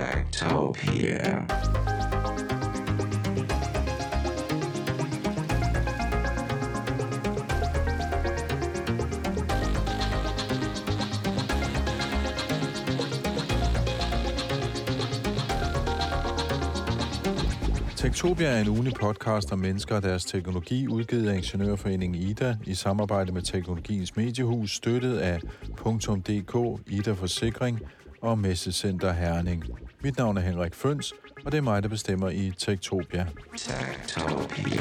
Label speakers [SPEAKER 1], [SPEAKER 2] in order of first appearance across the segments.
[SPEAKER 1] Techtopia.
[SPEAKER 2] Tektopia er en ugenlig podcast om mennesker og deres teknologi, udgivet af Ingeniørforeningen IDA i samarbejde med Teknologiens Mediehus, støttet af .dk, IDA Forsikring og Messecenter Herning. Mit navn er Henrik Føns, og det er mig, der bestemmer i Tektopia.
[SPEAKER 1] Tektopia.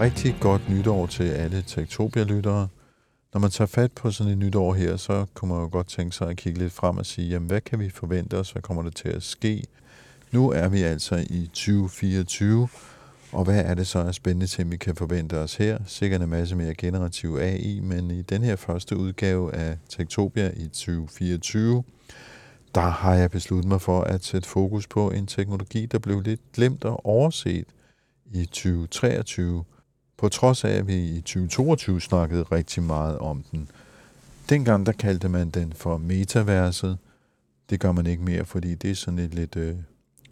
[SPEAKER 2] Rigtig godt nytår til alle Tektopia-lyttere. Når man tager fat på sådan et nyt år her, så kunne man jo godt tænke sig at kigge lidt frem og sige, jamen hvad kan vi forvente os, hvad kommer der til at ske? Nu er vi altså i 2024, og hvad er det så af spændende ting, vi kan forvente os her? Sikkert en masse mere generativ AI, men i den her første udgave af Tektopia i 2024, der har jeg besluttet mig for at sætte fokus på en teknologi, der blev lidt glemt og overset i 2023, på trods af, at vi i 2022 snakkede rigtig meget om den. Dengang der kaldte man den for metaverset. Det gør man ikke mere, fordi det er sådan et lidt øh,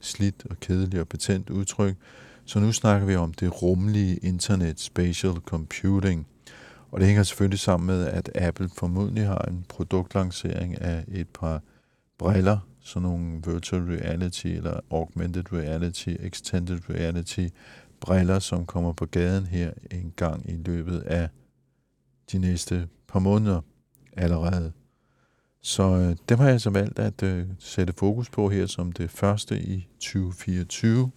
[SPEAKER 2] slidt og kedeligt og betændt udtryk. Så nu snakker vi om det rumlige internet, spatial computing. Og det hænger selvfølgelig sammen med, at Apple formodentlig har en produktlancering af et par briller, sådan nogle virtual reality eller augmented reality, extended reality briller, som kommer på gaden her en gang i løbet af de næste par måneder allerede. Så øh, dem har jeg altså valgt at øh, sætte fokus på her som det første i 2024.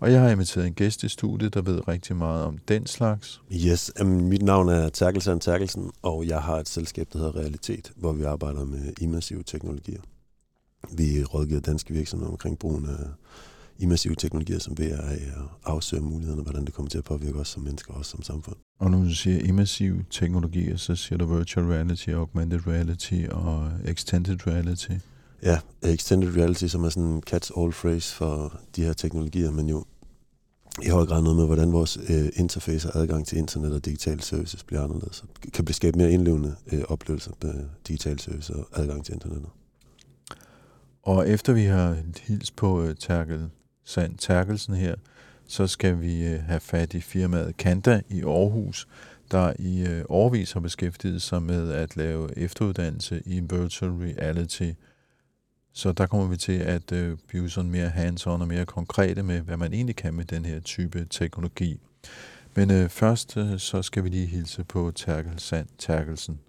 [SPEAKER 2] Og jeg har inviteret en gæst i studiet, der ved rigtig meget om den slags.
[SPEAKER 3] Yes, um, mit navn er Terkelsen Terkelsen, og jeg har et selskab, der hedder Realitet, hvor vi arbejder med immersive teknologier. Vi rådgiver danske virksomheder omkring brugen af immersive teknologier som VR og afsøge mulighederne, hvordan det kommer til at påvirke os som mennesker og os som samfund.
[SPEAKER 2] Og når du siger immersiv teknologier, så siger du virtual reality, augmented reality og extended reality.
[SPEAKER 3] Ja, extended reality, som er sådan en catch all phrase for de her teknologier, men jo i høj grad noget med, hvordan vores øh, interface og adgang til internet og digitale services bliver anderledes. Så kan det skabe mere indlevende øh, oplevelser med digitale services og adgang til internettet.
[SPEAKER 2] Og efter vi har hils på uh, Terkel Sand Terkelsen her, så skal vi øh, have fat i firmaet Kanda i Aarhus, der i øh, uh, årvis har beskæftiget sig med at lave efteruddannelse i virtual reality. Så der kommer vi til at øh, blive sådan mere hands-on og mere konkrete med, hvad man egentlig kan med den her type teknologi. Men først så skal vi lige hilse på Terkel Sand Terkelsen.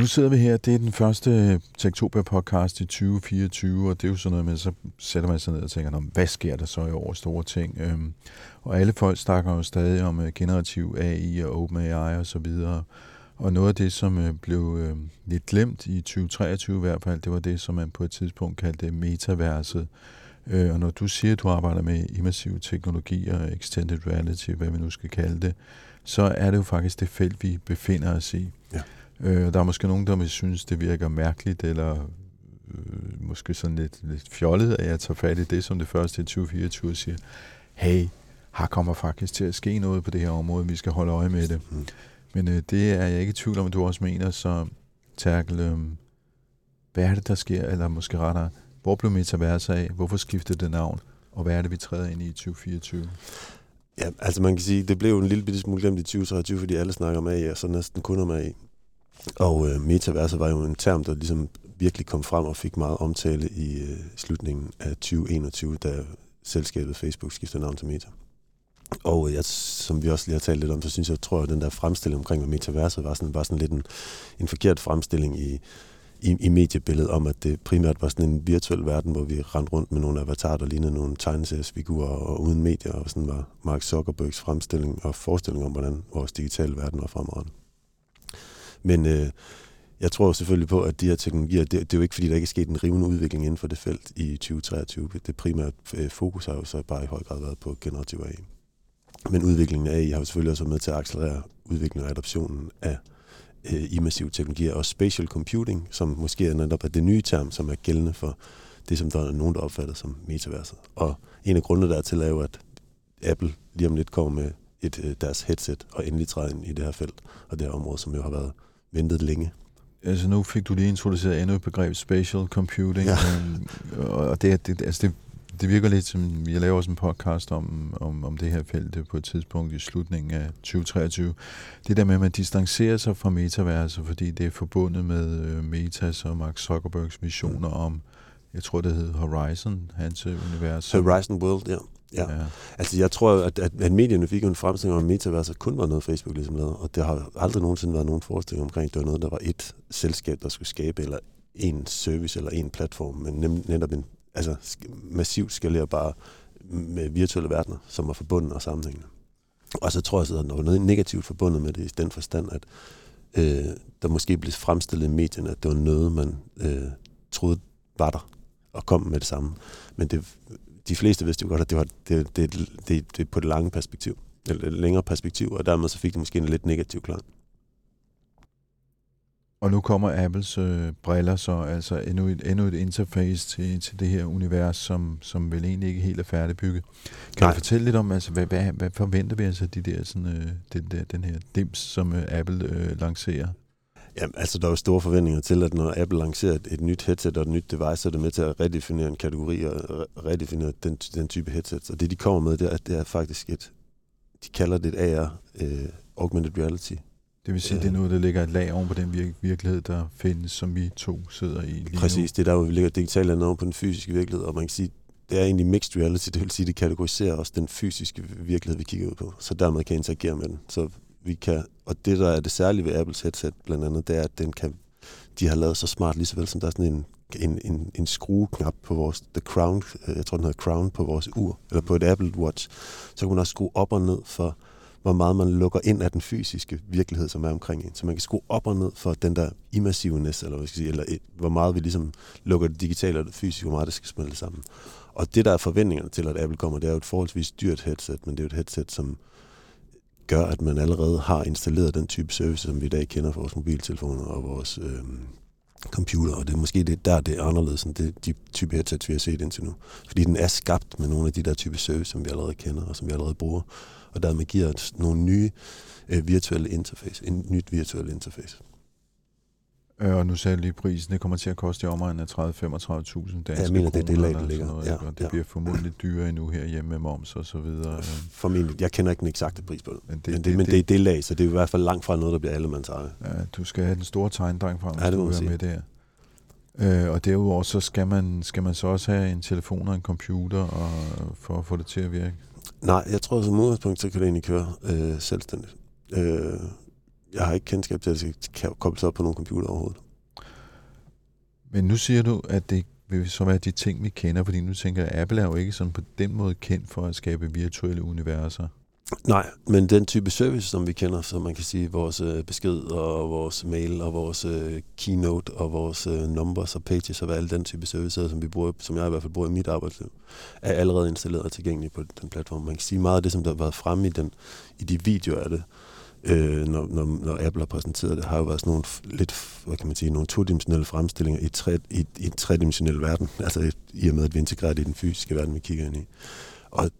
[SPEAKER 2] Nu sidder vi her, det er den første Tektopia podcast i 2024, og det er jo sådan noget med, så sætter man sig ned og tænker, hvad sker der så i år store ting? Øhm, og alle folk snakker jo stadig om øh, generativ AI og OpenAI og så videre. Og noget af det, som øh, blev øh, lidt glemt i 2023 i hvert fald, det var det, som man på et tidspunkt kaldte metaverset. Øh, og når du siger, at du arbejder med immersive teknologier, extended reality, hvad vi nu skal kalde det, så er det jo faktisk det felt, vi befinder os i.
[SPEAKER 3] Ja.
[SPEAKER 2] Øh, der er måske nogen, der vil synes, det virker mærkeligt, eller øh, måske sådan lidt, lidt fjollet, at jeg tager fat i det som det første i 2024 og siger, hey, her kommer faktisk til at ske noget på det her område, vi skal holde øje med det.
[SPEAKER 3] Mm.
[SPEAKER 2] Men øh, det er jeg ikke i tvivl om, at du også mener, så Terkel, øh, hvad er det, der sker, eller måske rettere, hvor blev metaverset af, hvorfor skiftede det navn, og hvad er det, vi træder ind i i 2024?
[SPEAKER 3] Ja, altså man kan sige, det blev jo en lille bitte smule glemt i 2023, fordi alle snakker om AI, og så næsten kun om AI. Og øh, metaverset var jo en term, der ligesom virkelig kom frem og fik meget omtale i øh, slutningen af 2021, da selskabet Facebook skiftede navn til Meta. Og øh, jeg, som vi også lige har talt lidt om, så synes jeg, tror jeg, at den der fremstilling omkring, hvad metaverset var, sådan, var sådan lidt en, en forkert fremstilling i, i, i mediebilledet om, at det primært var sådan en virtuel verden, hvor vi rendte rundt med nogle avatarer, der lignede nogle tegneseriesfigurer og uden medier, og sådan var Mark Zuckerbergs fremstilling og forestilling om, hvordan vores digitale verden var fremadrettet. Men øh, jeg tror selvfølgelig på, at de her teknologier, det, det er jo ikke fordi, der ikke er sket en rivende udvikling inden for det felt i 2023. Det primære øh, fokus har jo så bare i høj grad været på generativ AI. Men udviklingen af AI har jo selvfølgelig også været med til at accelerere udviklingen og adoptionen af øh, immersive teknologier og spatial computing, som måske er netop er det nye term, som er gældende for det, som der er nogen, der opfatter som metaverset. Og en af grundene dertil er jo, at Apple lige om lidt kommer med et, øh, deres headset og endelig træder ind i det her felt og det her område, som jo har været ventet længe.
[SPEAKER 2] Altså nu fik du lige introduceret endnu et begreb, spatial computing,
[SPEAKER 3] Ja.
[SPEAKER 2] og det, det, altså det, det virker lidt som, jeg laver også en podcast om, om, om det her felt på et tidspunkt i slutningen af 2023. Det der med, at man distancerer sig fra metaverset, fordi det er forbundet med øh, Metas og Mark Zuckerbergs visioner om, jeg tror det hed Horizon, hans øh, univers.
[SPEAKER 3] Horizon World, ja. Ja.
[SPEAKER 2] ja.
[SPEAKER 3] Altså, jeg tror, at, at, at medierne fik en fremstilling om, at metaverset kun var noget, Facebook ligesom lavede. Og der har aldrig nogensinde været nogen forestilling omkring, at det var noget, der var et selskab, der skulle skabe, eller en service, eller en platform, men nem, netop en altså, massivt skalerbar med virtuelle verdener, som var forbundet og sammenhængende. Og så tror jeg, at der var noget negativt forbundet med det, i den forstand, at øh, der måske blev fremstillet i medierne, at det var noget, man øh, troede var der, og kom med det samme. Men det, de fleste vidste jo godt, at det var det, det, det, det, på det lange perspektiv, eller længere perspektiv, og dermed så fik det måske en lidt negativ klang.
[SPEAKER 2] Og nu kommer Apples øh, briller så, altså endnu et, endnu et interface til, til det her univers, som, som vel egentlig ikke helt er færdigbygget. Kan
[SPEAKER 3] Nej.
[SPEAKER 2] du fortælle lidt om, altså, hvad, hvad, hvad forventer vi altså de der, sådan, øh, den, der, den her dims, som øh, Apple øh, lancerer?
[SPEAKER 3] Jamen, altså, der er jo store forventninger til, at når Apple lancerer et, et nyt headset og et nyt device, så er det med til at redefinere en kategori og re- redefinere den, den type headsets. Og det, de kommer med, det er, at det er faktisk et, de kalder det et AR, øh, Augmented Reality.
[SPEAKER 2] Det vil sige,
[SPEAKER 3] Øh.
[SPEAKER 2] det er noget, der ligger et lag oven på den vir- virkelighed, der findes, som vi to sidder i lige
[SPEAKER 3] Præcis, det er der, hvor vi ligger digitalt andet over på den fysiske virkelighed, og man kan sige, det er egentlig mixed reality, det vil sige, det kategoriserer også den fysiske virkelighed, vi kigger ud på, så dermed kan interagere med den. Så vi kan, og det, der er det særlige ved Apples headset blandt andet, det er, at den kan, de har lavet så smart, lige så vel som der er sådan en, en, en, en skrueknap på vores, The Crown, øh, jeg tror den hedder Crown på vores ur, eller på et Apple Watch, så kan man også skrue op og ned for, hvor meget man lukker ind af den fysiske virkelighed, som er omkring en. Så man kan skrue op og ned for den der immersiveness, eller, hvad skal jeg sige, eller et, hvor meget vi ligesom lukker det digitale og det fysiske, hvor meget det skal smelte sammen. Og det, der er forventningerne til, at Apple kommer, det er jo et forholdsvis dyrt headset, men det er jo et headset, som gør, at man allerede har installeret den type service, som vi i dag kender for vores mobiltelefoner og vores øh, computer, og det er måske det, der det er anderledes end det, de type headsets, vi har set indtil nu. Fordi den er skabt med nogle af de der type service, som vi allerede kender og som vi allerede bruger, og dermed giver os nogle nye øh, virtuelle interface, en nyt virtuelt interface.
[SPEAKER 2] Øh, og nu sagde jeg lige prisen, det kommer til at koste i omegnen af 30-35.000 danske
[SPEAKER 3] jeg mener, det er det
[SPEAKER 2] kroner
[SPEAKER 3] lag, det ligger.
[SPEAKER 2] noget,
[SPEAKER 3] Ja,
[SPEAKER 2] og det
[SPEAKER 3] ja.
[SPEAKER 2] bliver formodentlig dyrere endnu her hjemme med moms og så videre. øh.
[SPEAKER 3] Formentlig, jeg kender ikke den eksakte pris på det,
[SPEAKER 2] Men
[SPEAKER 3] det, men, det, men det, er det lag, så det er i hvert fald langt fra noget, der bliver allemands eje.
[SPEAKER 2] Ja, du skal have den store tegndreng frem, hvis
[SPEAKER 3] Ja, det
[SPEAKER 2] du vil med der. Øh, og derudover så skal man, skal man så også have en telefon og en computer og, for at få det til at virke.
[SPEAKER 3] Nej, jeg tror som udgangspunkt, så kan det egentlig køre øh, selvstændigt. Øh, jeg har ikke kendskab til, at det kan kobles op på nogle computer overhovedet.
[SPEAKER 2] Men nu siger du, at det vil så være de ting, vi kender, fordi nu tænker jeg, at Apple er jo ikke sådan på den måde kendt for at skabe virtuelle universer.
[SPEAKER 3] Nej, men den type service, som vi kender, så man kan sige vores øh, besked og vores mail og vores øh, keynote og vores øh, numbers og pages og alle den type servicer, som vi bruger, som jeg i hvert fald bruger i mit arbejdsliv, er allerede installeret og tilgængelig på den platform. Man kan sige meget af det, som der har været fremme i, den, i de videoer af det, øh, når, når, når Apple har præsenteret det, har jo været sådan nogle lidt, hvad kan man sige, nogle todimensionelle fremstillinger i, tre, i, i en tredimensionel verden, altså i, i og med, at vi integrerer det i den fysiske verden, vi kigger ind i. Og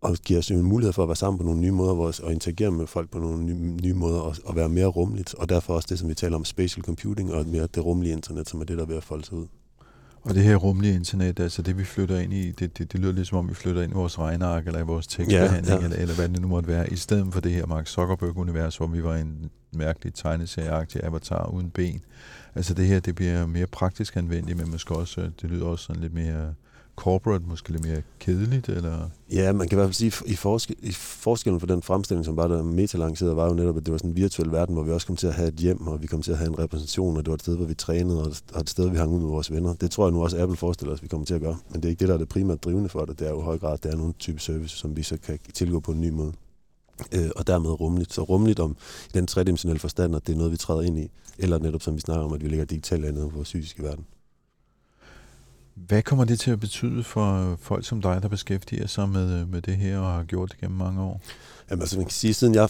[SPEAKER 3] og giver os jo en mulighed for at være sammen på nogle nye måder, hvor, og interagere med folk på nogle nye, nye måder, og, og være mere rummeligt. Og derfor også det, som vi taler om, spatial computing, og mere det rummelige internet, som er det, der er ved at folde sig ud.
[SPEAKER 2] Og det her rumlige internet, altså det vi flytter ind i, det, det, det lyder lidt som om vi flytter ind i vores regneark, eller i vores tekstbehandling,
[SPEAKER 3] Ja,
[SPEAKER 2] ja,
[SPEAKER 3] ja.
[SPEAKER 2] Eller, eller hvad det nu måtte være, i stedet for det her Mark Zuckerberg-univers, hvor vi var en mærkelig tegneserieagtig avatar uden ben. Altså det her, det bliver mere praktisk anvendeligt, men måske også, øh, det lyder også sådan lidt mere corporate, måske lidt mere kedeligt, eller...
[SPEAKER 3] Ja, man kan i hvert fald sige, i, forske, i forskellen for den fremstilling, som var der metalancerede, var jo netop, at det var sådan en virtuel verden, hvor vi også kom til at have et hjem, og vi kom til at have en repræsentation, og det var et sted, hvor vi trænede, og et sted, vi hang ud med vores venner. Det tror jeg nu også, Apple forestiller os, vi kommer til at gøre. Men det er ikke det, der er det primært drivende for det. Det er jo i høj grad, at det er nogle type service, som vi så kan tilgå på en ny måde. Øh, og dermed rummeligt. Så rummeligt om i den tredimensionelle forstand, at det er noget, vi træder ind i. Eller netop som vi snakker om, at vi ligger digitalt andet på vores fysiske verden.
[SPEAKER 2] Hvad kommer det til at betyde for folk som dig, der beskæftiger sig med, øh, med det her og har gjort det gennem mange år?
[SPEAKER 3] Jamen, altså, man kan sige, siden jeg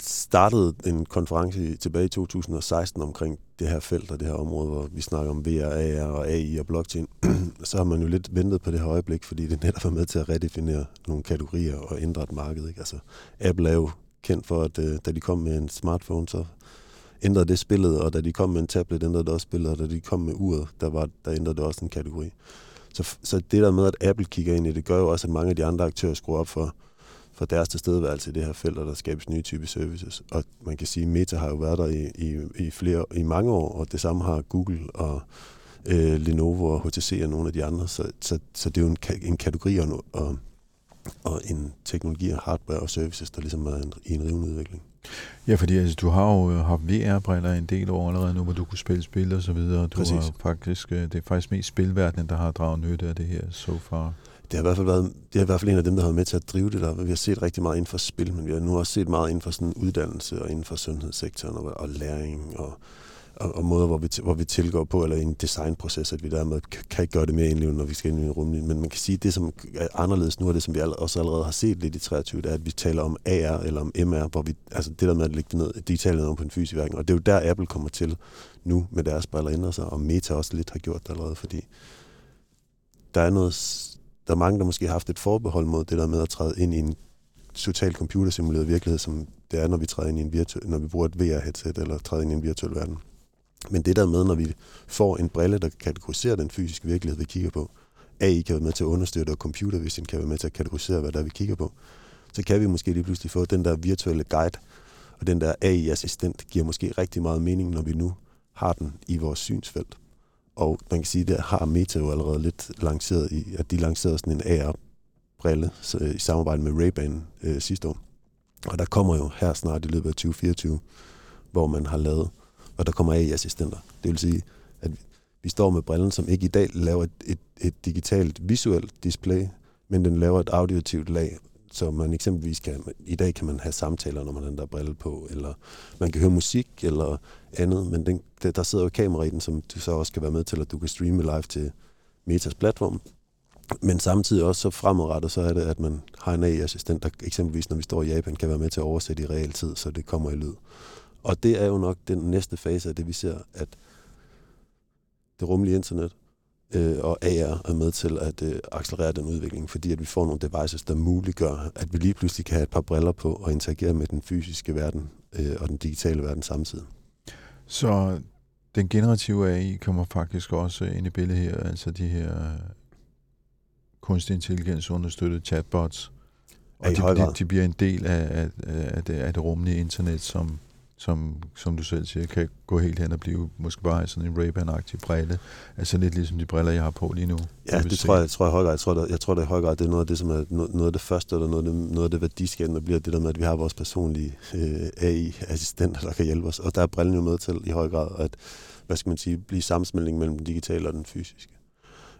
[SPEAKER 3] startede en konference tilbage i 2016 omkring det her felt og det her område, hvor vi snakker om VR, AR og AI og blockchain, så har man jo lidt ventet på det her øjeblik, fordi det netop er med til at redefinere nogle kategorier og ændre et marked. Ikke? Altså, Apple er jo kendt for, at øh, da de kom med en smartphone, så ændrede det spillet, og da de kom med en tablet, ændrede det også spillet, og da de kom med uret, der, var, der ændrede det også en kategori. Så, så det der med, at Apple kigger ind i det, gør jo også, at mange af de andre aktører skruer op for, for deres tilstedeværelse i det her felt, og der skabes nye typer services. Og man kan sige, at Meta har jo været der i, i, i, flere, i mange år, og det samme har Google og øh, Lenovo og HTC og nogle af de andre. Så, så, så det er jo en, en kategori og, og, og en teknologi og hardware og services, der ligesom er en, i en rivende udvikling.
[SPEAKER 2] Ja, fordi altså, du har jo haft VR-briller en del år allerede nu, hvor du kunne spille spil og så videre. Du
[SPEAKER 3] Præcis.
[SPEAKER 2] har faktisk, øh, det er faktisk mest spilverdenen, der har draget nytte af det her so far.
[SPEAKER 3] Det har i hvert fald været, det er i hvert fald en af dem, der har været med til at drive det der. Vi har set rigtig meget inden for spil, men vi har nu også set meget inden for sådan uddannelse og inden for sundhedssektoren og, og læring og, og, og måder, hvor vi, hvor vi tilgår på, eller en designproces, at vi dermed kan ikke gøre det mere indlevende, når vi skal ind i en rumlig. Men man kan sige, at det, som er anderledes nu, er det, som vi også allerede har set lidt i 23, det er, at vi taler om AR eller om MR, hvor vi, altså det der med at lægge det ned, digitalt ned på en fysisk verden. Og det er jo der, Apple kommer til nu med deres briller ændrer sig, og Meta også lidt har gjort det allerede, fordi der er noget der er mange, der måske har haft et forbehold mod det der med at træde ind i en total computersimuleret virkelighed, som det er, når vi træder ind i en virtuel, når vi bruger et VR-headset eller træder ind i en virtuel verden. Men det der med, når vi får en brille, der kategoriserer den fysiske virkelighed, vi kigger på, AI kan være med til at understøtte, og computer vision kan være med til at kategorisere, hvad der er, vi kigger på, så kan vi måske lige pludselig få den der virtuelle guide, og den der AI-assistent giver måske rigtig meget mening, når vi nu har den i vores synsfelt. Og man kan sige, at der har Meta jo allerede lidt lanceret i, at de lancerede sådan en AR-brille så øh, i samarbejde med Ray-Ban øh, sidste år. Og der kommer jo her snart i løbet af 2024, hvor man har lavet, og der kommer AI-assistenter. Det vil sige, at vi står med brillen, som ikke i dag laver et, et, et digitalt visuelt display, men den laver et auditivt lag, så man eksempelvis kan, i dag kan man have samtaler, når man har den der brille på, eller man kan høre musik eller andet, men den, der sidder jo kamera i den, som du så også kan være med til, at du kan streame live til Metas platform. Men samtidig også så fremadrettet, så er det, at man har en AI-assistent, der eksempelvis, når vi står i Japan, kan være med til at oversætte i realtid, så det kommer i lyd. Og det er jo nok den næste fase af det, vi ser, at det rumlige internet øh, og AR er med til at øh, accelerere den udvikling, fordi at vi får nogle devices, der muliggør, at vi lige pludselig kan have et par briller på og interagere med den fysiske verden øh, og den digitale verden samtidig.
[SPEAKER 2] Så den generative AI kommer faktisk også ind i billedet her, altså de her kunstig intelligens understøttede chatbots. Og de, de, de bliver en del af, af, af, det, af det rumlige internet, som som, som du selv siger, kan gå helt hen og blive måske bare sådan en Ray-Ban-agtig brille. Altså lidt ligesom de briller, jeg har på lige nu.
[SPEAKER 3] Ja, det tror jeg, tror jeg i høj grad. Jeg tror, der, jeg tror, i høj grad, det er noget af det, som er noget af det første, eller noget af det, noget af det værdiskabende, bliver det der med, at vi har vores personlige øh, AI-assistenter, der kan hjælpe os. Og der er brillen jo med til i høj grad at, hvad skal man sige, blive sammensmeltning mellem den digitale og den fysiske.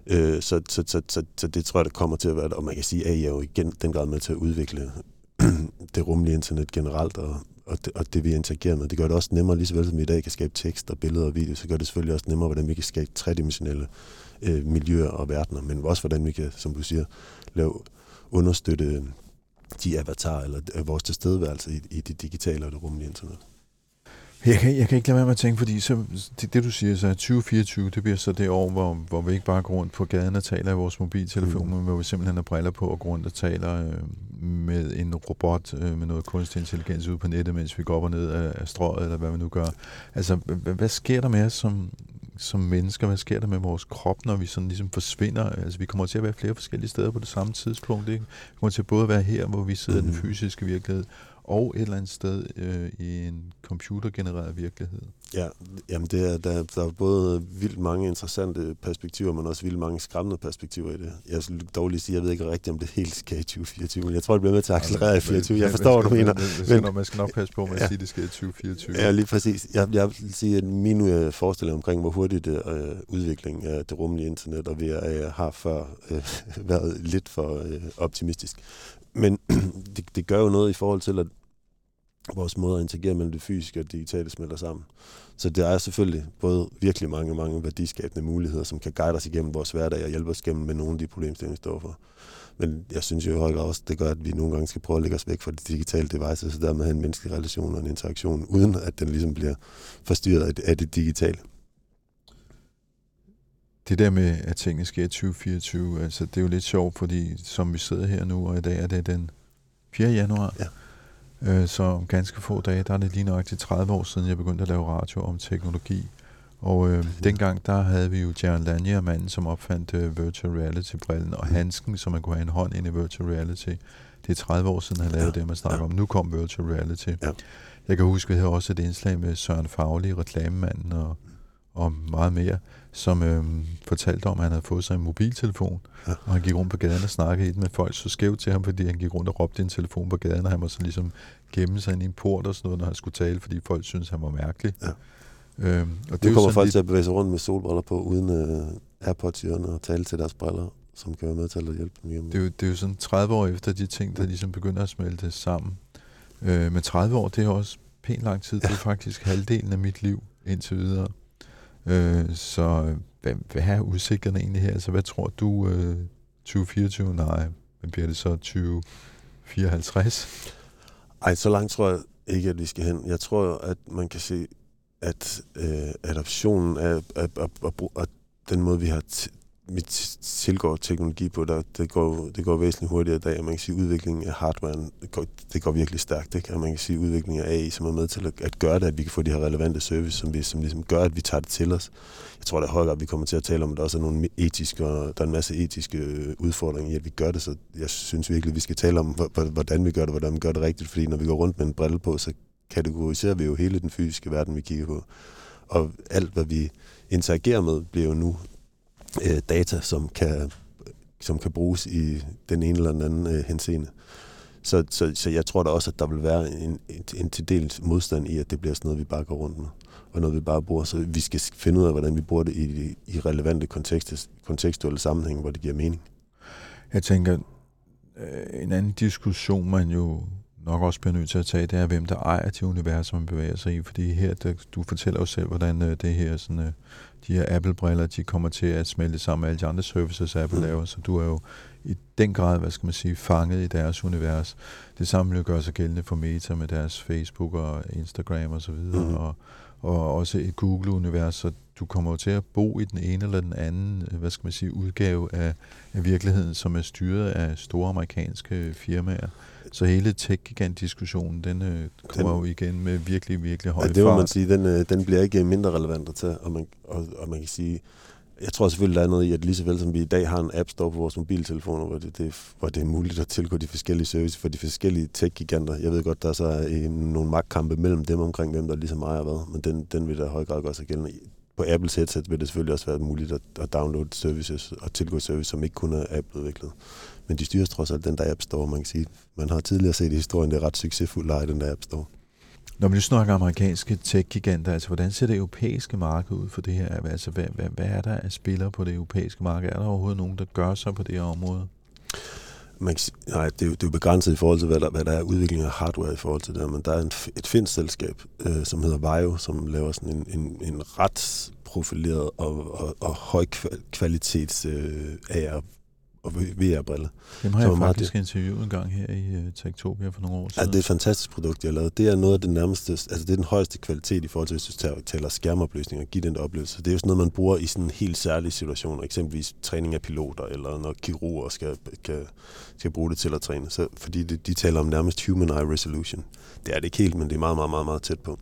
[SPEAKER 3] Øh, så, så, så, så, så, det tror jeg, der kommer til at være Og man kan sige, at AI er jo igen den grad med til at udvikle det rumlige internet generelt, og, og, det, og det vi interagerer med. Det gør det også nemmere, lige så vel som vi i dag kan skabe tekst og billeder og video, så gør det selvfølgelig også nemmere, hvordan vi kan skabe tredimensionelle øh, miljøer og verdener, men også hvordan vi kan, som du siger, lave, understøtte øh, de avatarer eller øh, vores tilstedeværelse i, i det digitale og det rumlige internet.
[SPEAKER 2] Jeg kan, jeg kan ikke lade være med at tænke, fordi så, det, det du siger, så 2024, det bliver så det år, hvor, hvor vi ikke bare går rundt på gaden og taler i vores mobiltelefon, mm. men hvor vi simpelthen har briller på og går rundt og taler øh, med en robot øh, med noget kunstig intelligens ude på nettet, mens vi går op og ned af, af strøget, eller hvad vi nu gør. Altså, hvad, hvad sker der med os som, som mennesker? Hvad sker der med vores krop, når vi sådan ligesom forsvinder? Altså, vi kommer til at være flere forskellige steder på det samme tidspunkt. Ikke? Vi kommer til at både være her, hvor vi sidder mm. i den mhm. fysiske virkelighed, og et eller andet sted øh, i en computergenereret virkelighed.
[SPEAKER 3] Ja, jamen det er, der, der er både vildt mange interessante perspektiver, men også vildt mange skræmmende perspektiver i det. Jeg vil dog lige sige, jeg ved ikke rigtigt, om det helt skal i 2024, men jeg tror, det bliver med til at accelerere i 2024. Jeg forstår, hvad du mener.
[SPEAKER 2] Men, men, man skal nok passe på med at ja, sige, at det skal i 2024.
[SPEAKER 3] Ja, lige præcis. Jeg, jeg vil sige, at min uh, forestilling omkring, hvor hurtigt det, uh, udvikling af det rumlige internet og VR har før uh, været lidt for uh, optimistisk. Men det, det gør jo noget i forhold til, at vores måde at interagere mellem det fysiske og det digitale smelter sammen. Så der er selvfølgelig både virkelig mange, mange værdiskabende muligheder, som kan guide os igennem vores hverdag og hjælpe os igennem med nogle af de problemstillinger, vi står for. Men jeg synes jo i høj grad også, det gør, at vi nogle gange skal prøve at lægge os væk fra de digitale devices, så dermed have en menneskelig relation og en interaktion, uden at den ligesom bliver forstyrret af det, af det digitale.
[SPEAKER 2] Det der med, at tingene sker i 2024, altså det er jo lidt sjovt, fordi som vi sidder her nu, og i dag er det den 4. januar,
[SPEAKER 3] Ja.
[SPEAKER 2] øh, så om ganske få dage, der er det lige nøjagtigt 30 år siden, jeg begyndte at lave radio om teknologi. Og øh, dengang, der havde vi jo Jaron Lanier, manden, som opfandt øh, virtual reality-brillen, og
[SPEAKER 3] Mm.
[SPEAKER 2] handsken, så man kunne have en hånd ind i virtual reality. Det er 30 år siden, han lavede
[SPEAKER 3] Ja,
[SPEAKER 2] det, man snakker
[SPEAKER 3] ja.
[SPEAKER 2] om. Nu kom virtual reality.
[SPEAKER 3] Ja.
[SPEAKER 2] Jeg kan huske, vi havde også et indslag med Søren Fagli, reklamemanden, og, og meget mere, som øh, fortalte om, at han havde fået sig en mobiltelefon,
[SPEAKER 3] Ja.
[SPEAKER 2] og han gik rundt på gaden og snakkede i den med folk, så skævt til ham, fordi han gik rundt og råbte en telefon på gaden, og han må så ligesom gemme sig ind i en port og sådan noget, når han skulle tale, fordi folk syntes, han var mærkelig.
[SPEAKER 3] Ja.
[SPEAKER 2] Øhm, og
[SPEAKER 3] Nu
[SPEAKER 2] jo
[SPEAKER 3] kommer folk
[SPEAKER 2] lidt-
[SPEAKER 3] til at bevæge sig rundt med solbriller på, uden uh, Airpods i og tale til deres briller, som kan være med til at hjælpe dem hjem.
[SPEAKER 2] Det er, jo, det er jo sådan 30 år efter de ting, der ligesom begynder at smelte sammen. Øh, men 30 år, det er også pænt lang tid. Det er faktisk halvdelen af mit liv indtil videre. Øh, så øh, hvad, hvad er udsigterne egentlig her? Altså, hvad tror du, øh, 2024? Nej, men bliver det så? 2054?
[SPEAKER 3] Ej, så langt tror jeg ikke, at vi skal hen. Jeg tror, at man kan se, at øh, adoptionen af, af, af, af, af den måde, vi har t- vi tilgår teknologi på, der, det, går, det går væsentligt hurtigere i dag, og man kan sige, at udviklingen af hardware, det går, det går virkelig stærkt, ikke? og man kan sige, at udviklingen af AI, som er med til at, at gøre det, at vi kan få de her relevante service, som, vi, som ligesom gør, at vi tager det til os. Jeg tror, det er højere, at vi kommer til at tale om, at der også er nogle etiske, og der er en masse etiske øh, udfordringer i, at vi gør det, så jeg synes virkelig, at vi skal tale om, hvordan vi gør det, hvordan vi gør det rigtigt, fordi når vi går rundt med en brille på, så kategoriserer vi jo hele den fysiske verden, vi kigger på. Og alt, hvad vi interagerer med, bliver jo nu øh, data, som kan, som kan bruges i den ene eller den anden øh, henseende. Så, så, så jeg tror da også, at der vil være en, en, en til dels modstand i, at det bliver sådan noget, vi bare går rundt med, og noget, vi bare bruger. Så vi skal finde ud af, hvordan vi bruger det i, i relevante kontekst, kontekstuelle sammenhænge, hvor det giver mening.
[SPEAKER 2] Jeg tænker, øh, en anden diskussion, man jo nok også bliver nødt til at tage, det er, hvem der ejer de universer, man bevæger sig i. Fordi her, der, du fortæller jo selv, hvordan øh, det her, sådan, øh, de her Apple-briller, de kommer til at smelte sammen med alle de andre services, Apple
[SPEAKER 3] Mm.
[SPEAKER 2] laver. Så du er jo i den grad, hvad skal man sige, fanget i deres univers. Det samme vil gøre sig gældende for Meta med deres Facebook og Instagram og så videre,
[SPEAKER 3] Mhm.
[SPEAKER 2] og, og også et Google-univers, så du kommer jo til at bo i den ene eller den anden, øh, hvad skal man sige, udgave af, af virkeligheden, som er styret af store amerikanske firmaer. Så hele tech-gigant-diskussionen, den øh, kommer
[SPEAKER 3] Den-
[SPEAKER 2] jo igen med virkelig, virkelig høj
[SPEAKER 3] Ja, det må man sige, den, øh, den bliver ikke mindre relevant at tage, og man, og, og man kan sige, jeg tror selvfølgelig, der er noget i, at lige så vel som vi i dag har en app store på vores mobiltelefoner, hvor det, det, hvor det er muligt at tilgå de forskellige services for de forskellige tech-giganter. Jeg ved godt, der er så øh, nogle magtkampe mellem dem omkring, hvem der ligesom ejer hvad, men den, den vil der i høj grad sig gældende. På Apples headset vil det selvfølgelig også være muligt at, at downloade services og tilgå services, som ikke kun er Apple-udviklet. Men de styres trods alt den der App Store, man kan sige. Man har tidligere set i historien, det er ret succesfuldt at den der App Store.
[SPEAKER 2] Når vi nu snakker amerikanske tech-giganter, altså hvordan ser det europæiske marked ud for det her? Altså hvad, hvad, hvad er der af spillere på det europæiske marked? Er der overhovedet nogen, der gør sig på det her område?
[SPEAKER 3] man kan, nej, det er, jo, det er jo begrænset i forhold til, hvad der, hvad der er udvikling af hardware i forhold til det, men der er en, et finsk selskab, øh, som hedder Vajo, som laver sådan en, en, en ret profileret og, og, og høj kva- kvalitets øh, AR og VR-briller.
[SPEAKER 2] Dem har jeg
[SPEAKER 3] meget
[SPEAKER 2] faktisk interviewet en gang her i uh, Techtopia for nogle år
[SPEAKER 3] Ja,
[SPEAKER 2] siden.
[SPEAKER 3] det er et fantastisk produkt, de har lavet. Det er noget af det nærmeste, altså det er den højeste kvalitet i forhold til, hvis du taler skærmopløsning og giver den oplevelse. Det er jo sådan noget, man bruger i sådan en helt særlig situation, eksempelvis træning af piloter, eller når kirurger skal, skal, skal bruge det til at træne. Så, fordi det, de taler om nærmest human eye resolution. Det er det ikke helt, men det er meget, meget, meget, meget tæt på.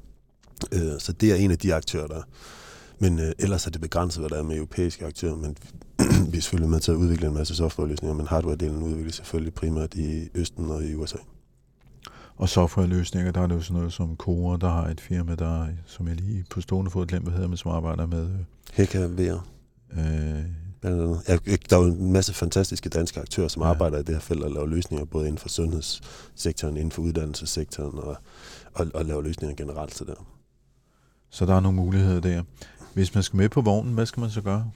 [SPEAKER 3] Øh, så det er en af de aktører, der er. Men øh, ellers er det begrænset, hvad der er med europæiske aktører, men vi er selvfølgelig med til at udvikle en masse softwareløsninger, men hardware-delen udvikles selvfølgelig primært i Østen og i USA.
[SPEAKER 2] Og softwareløsninger, der er det jo sådan noget som Core, der har et firma, der, som jeg lige på stående fod glemt, hvad hedder, men som arbejder med
[SPEAKER 3] Heka VR.
[SPEAKER 2] øh,
[SPEAKER 3] andet. Ja, der er jo en masse fantastiske danske aktører, som
[SPEAKER 2] ja.
[SPEAKER 3] arbejder i det her felt og laver løsninger, både inden for sundhedssektoren, inden for uddannelsessektoren og, og, og laver løsninger generelt til det.
[SPEAKER 2] Så der er nogle muligheder der. Hvis man skal med på vognen, hvad skal man så gøre?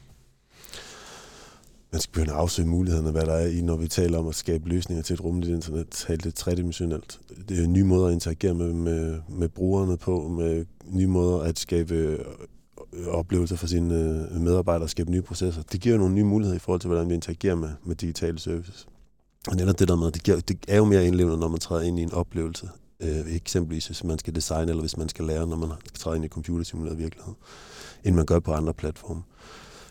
[SPEAKER 3] man skal begynde at afsøge mulighederne, hvad der er i, når vi taler om at skabe løsninger til et rummeligt internet, helt det tredimensionelt. Det er nye måder at interagere med, med, med brugerne på, med nye måder at skabe øh, oplevelser for sine øh, medarbejdere medarbejdere, skabe nye processer. Det giver nogle nye muligheder i forhold til, hvordan vi interagerer med, med digitale services. Og netop det der med, det, giver, det er jo mere indlevende, når man træder ind i en oplevelse. Øh, eksempelvis hvis man skal designe, eller hvis man skal lære, når man træder ind i computersimuleret virkelighed, end man gør på andre platforme.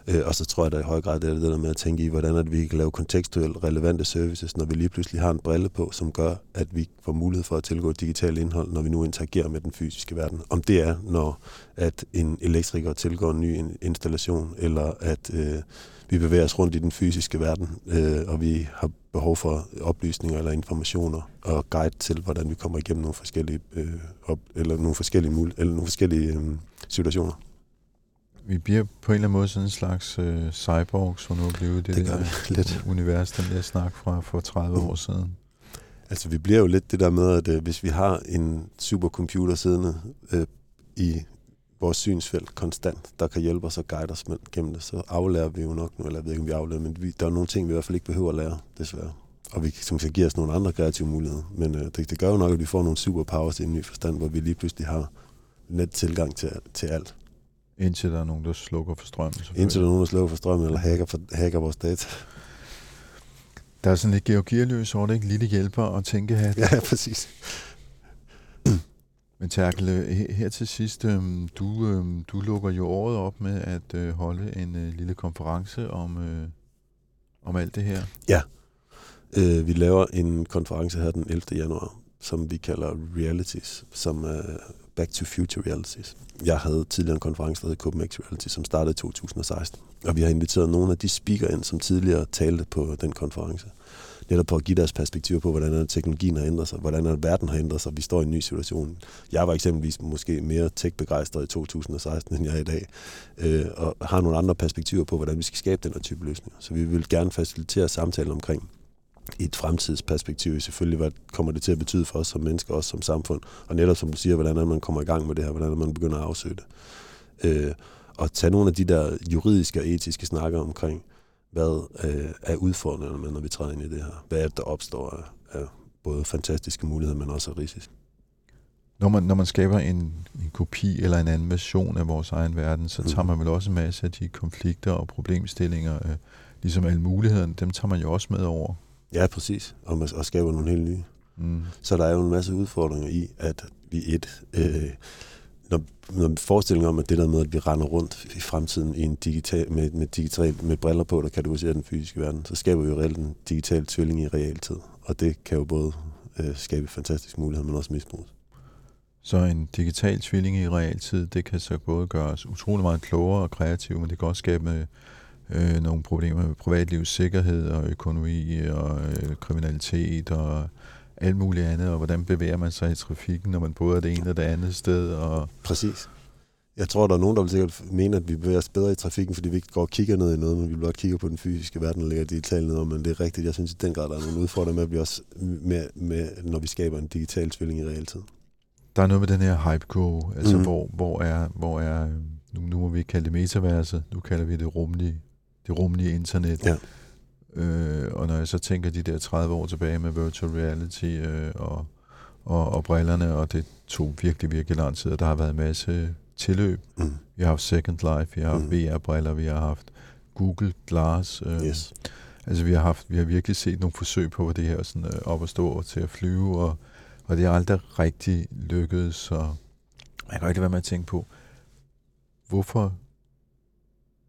[SPEAKER 3] Øh, og så tror jeg, da i høj grad det er det der med at tænke i, hvordan at vi kan lave kontekstuelt relevante services, når vi lige pludselig har en brille på, som gør, at vi får mulighed for at tilgå digitalt indhold, når vi nu interagerer med den fysiske verden. Om det er, når at en elektriker tilgår en ny installation, eller at øh, vi bevæger os rundt i den fysiske verden, øh, og vi har behov for oplysninger eller informationer og guide til, hvordan vi kommer igennem nogle forskellige, øh, op, eller nogle forskellige, mul- eller nogle forskellige øh, situationer
[SPEAKER 2] vi bliver på en eller anden måde sådan en slags øh, cyborg, som nu bliver det, det der lidt. univers, den der snak fra for 30 år siden.
[SPEAKER 3] Altså vi bliver jo lidt det der med, at øh, hvis vi har en supercomputer siddende øh, i vores synsfelt konstant, der kan hjælpe os og guide os gennem det, så aflærer vi jo nok nu, eller jeg ved ikke, om vi aflærer, men vi, der er nogle ting, vi i hvert fald ikke behøver at lære, desværre. Og vi, som kan give os nogle andre kreative muligheder. Men øh, det, det gør jo nok, at vi får nogle superpowers i en ny forstand, hvor vi lige pludselig har net tilgang til, til alt.
[SPEAKER 2] Indtil der er nogen, der slukker for strømmen.
[SPEAKER 3] Indtil der er nogen, der slukker for strømmen, eller hacker, for, hacker vores data.
[SPEAKER 2] Der er sådan lidt georgierløs over det, ikke? Lille hjælper og tænke her.
[SPEAKER 3] Ja, præcis.
[SPEAKER 2] Men Terkel, her til sidst, øhm, du, øhm, du lukker jo året op med at øh, holde en øh, lille konference om, øh, om alt det her.
[SPEAKER 3] Ja, øh, vi laver en konference her den 11. januar, som vi kalder Realities, som er Back to Future Realities. Jeg havde tidligere en konference, der hed Copenhagen Reality, som startede i 2016. Og vi har inviteret nogle af de speaker ind, som tidligere talte på den konference. Netop for at give deres perspektiv på, hvordan teknologien har ændret sig, hvordan verden har ændret sig. Vi står i en ny situation. Jeg var eksempelvis måske mere tech-begejstret i 2016, end jeg er i dag. Øh, og har nogle andre perspektiver på, hvordan vi skal skabe den her type løsninger. Så vi vil gerne facilitere samtalen omkring, i et fremtidsperspektiv selvfølgelig, hvad kommer det til at betyde for os som mennesker, også som samfund. Og netop som du siger, hvordan man kommer i gang med det her, hvordan man begynder at afsøge det. Øh, og tage nogle af de der juridiske og etiske snakker omkring, hvad øh, er udfordringerne når vi træder ind i det her. Hvad er det, der opstår af, af både fantastiske muligheder, men også af risici.
[SPEAKER 2] Når man, når man skaber en, en kopi eller en anden version af vores egen verden, så tager mhm. man vel også en masse af de konflikter og problemstillinger, øh, ligesom alle mulighederne, dem tager man jo også med over
[SPEAKER 3] Ja, præcis. Og, man, og skaber nogle helt nye. Mm. Så der er jo en masse udfordringer i, at vi et... Øh, når, når forestiller om, at det der med, at vi render rundt i fremtiden i en digital, med, med, digital, med briller på, der kategoriserer den fysiske verden, så skaber vi jo reelt en digital tvilling i realtid. Og det kan jo både øh, skabe fantastiske muligheder, men også misbruges.
[SPEAKER 2] Så en digital tvilling i realtid, det kan så både gøre os utrolig meget klogere og kreative, men det kan også skabe øh, nogle problemer med privatlivets sikkerhed og økonomi og øh, kriminalitet og alt muligt andet, og hvordan bevæger man sig i trafikken, når man både er det ene og det andet sted. Og
[SPEAKER 3] Præcis. Jeg tror, der er nogen, der vil sikkert mene, at vi bevæger os bedre i trafikken, fordi vi ikke går og kigger ned i noget, men vi blot kigger på den fysiske verden og lægger digitalt ned, men det er rigtigt. Jeg synes i den grad, der er nogle udfordringer med at blive også med, med, når vi skaber en digital tvilling i realtid.
[SPEAKER 2] Der er noget med den her hype altså mm. hvor, hvor er, hvor er nu, nu må vi ikke kalde det metaverset, nu kalder vi det rumlige det rumlige internet. Ja. Øh, og når jeg så tænker de der 30 år tilbage med virtual reality øh, og, og, og brillerne, og det tog virkelig, virkelig lang tid, og der har været en masse tilløb. Mm. Vi har haft Second Life, vi har haft mm. VR-briller, vi har haft Google Glass. Øh, yes. Altså vi har haft, vi har virkelig set nogle forsøg på, det her sådan, øh, op at stå og til at flyve, og, og det er aldrig rigtig lykkedes, så jeg kan ikke være med at tænke på, hvorfor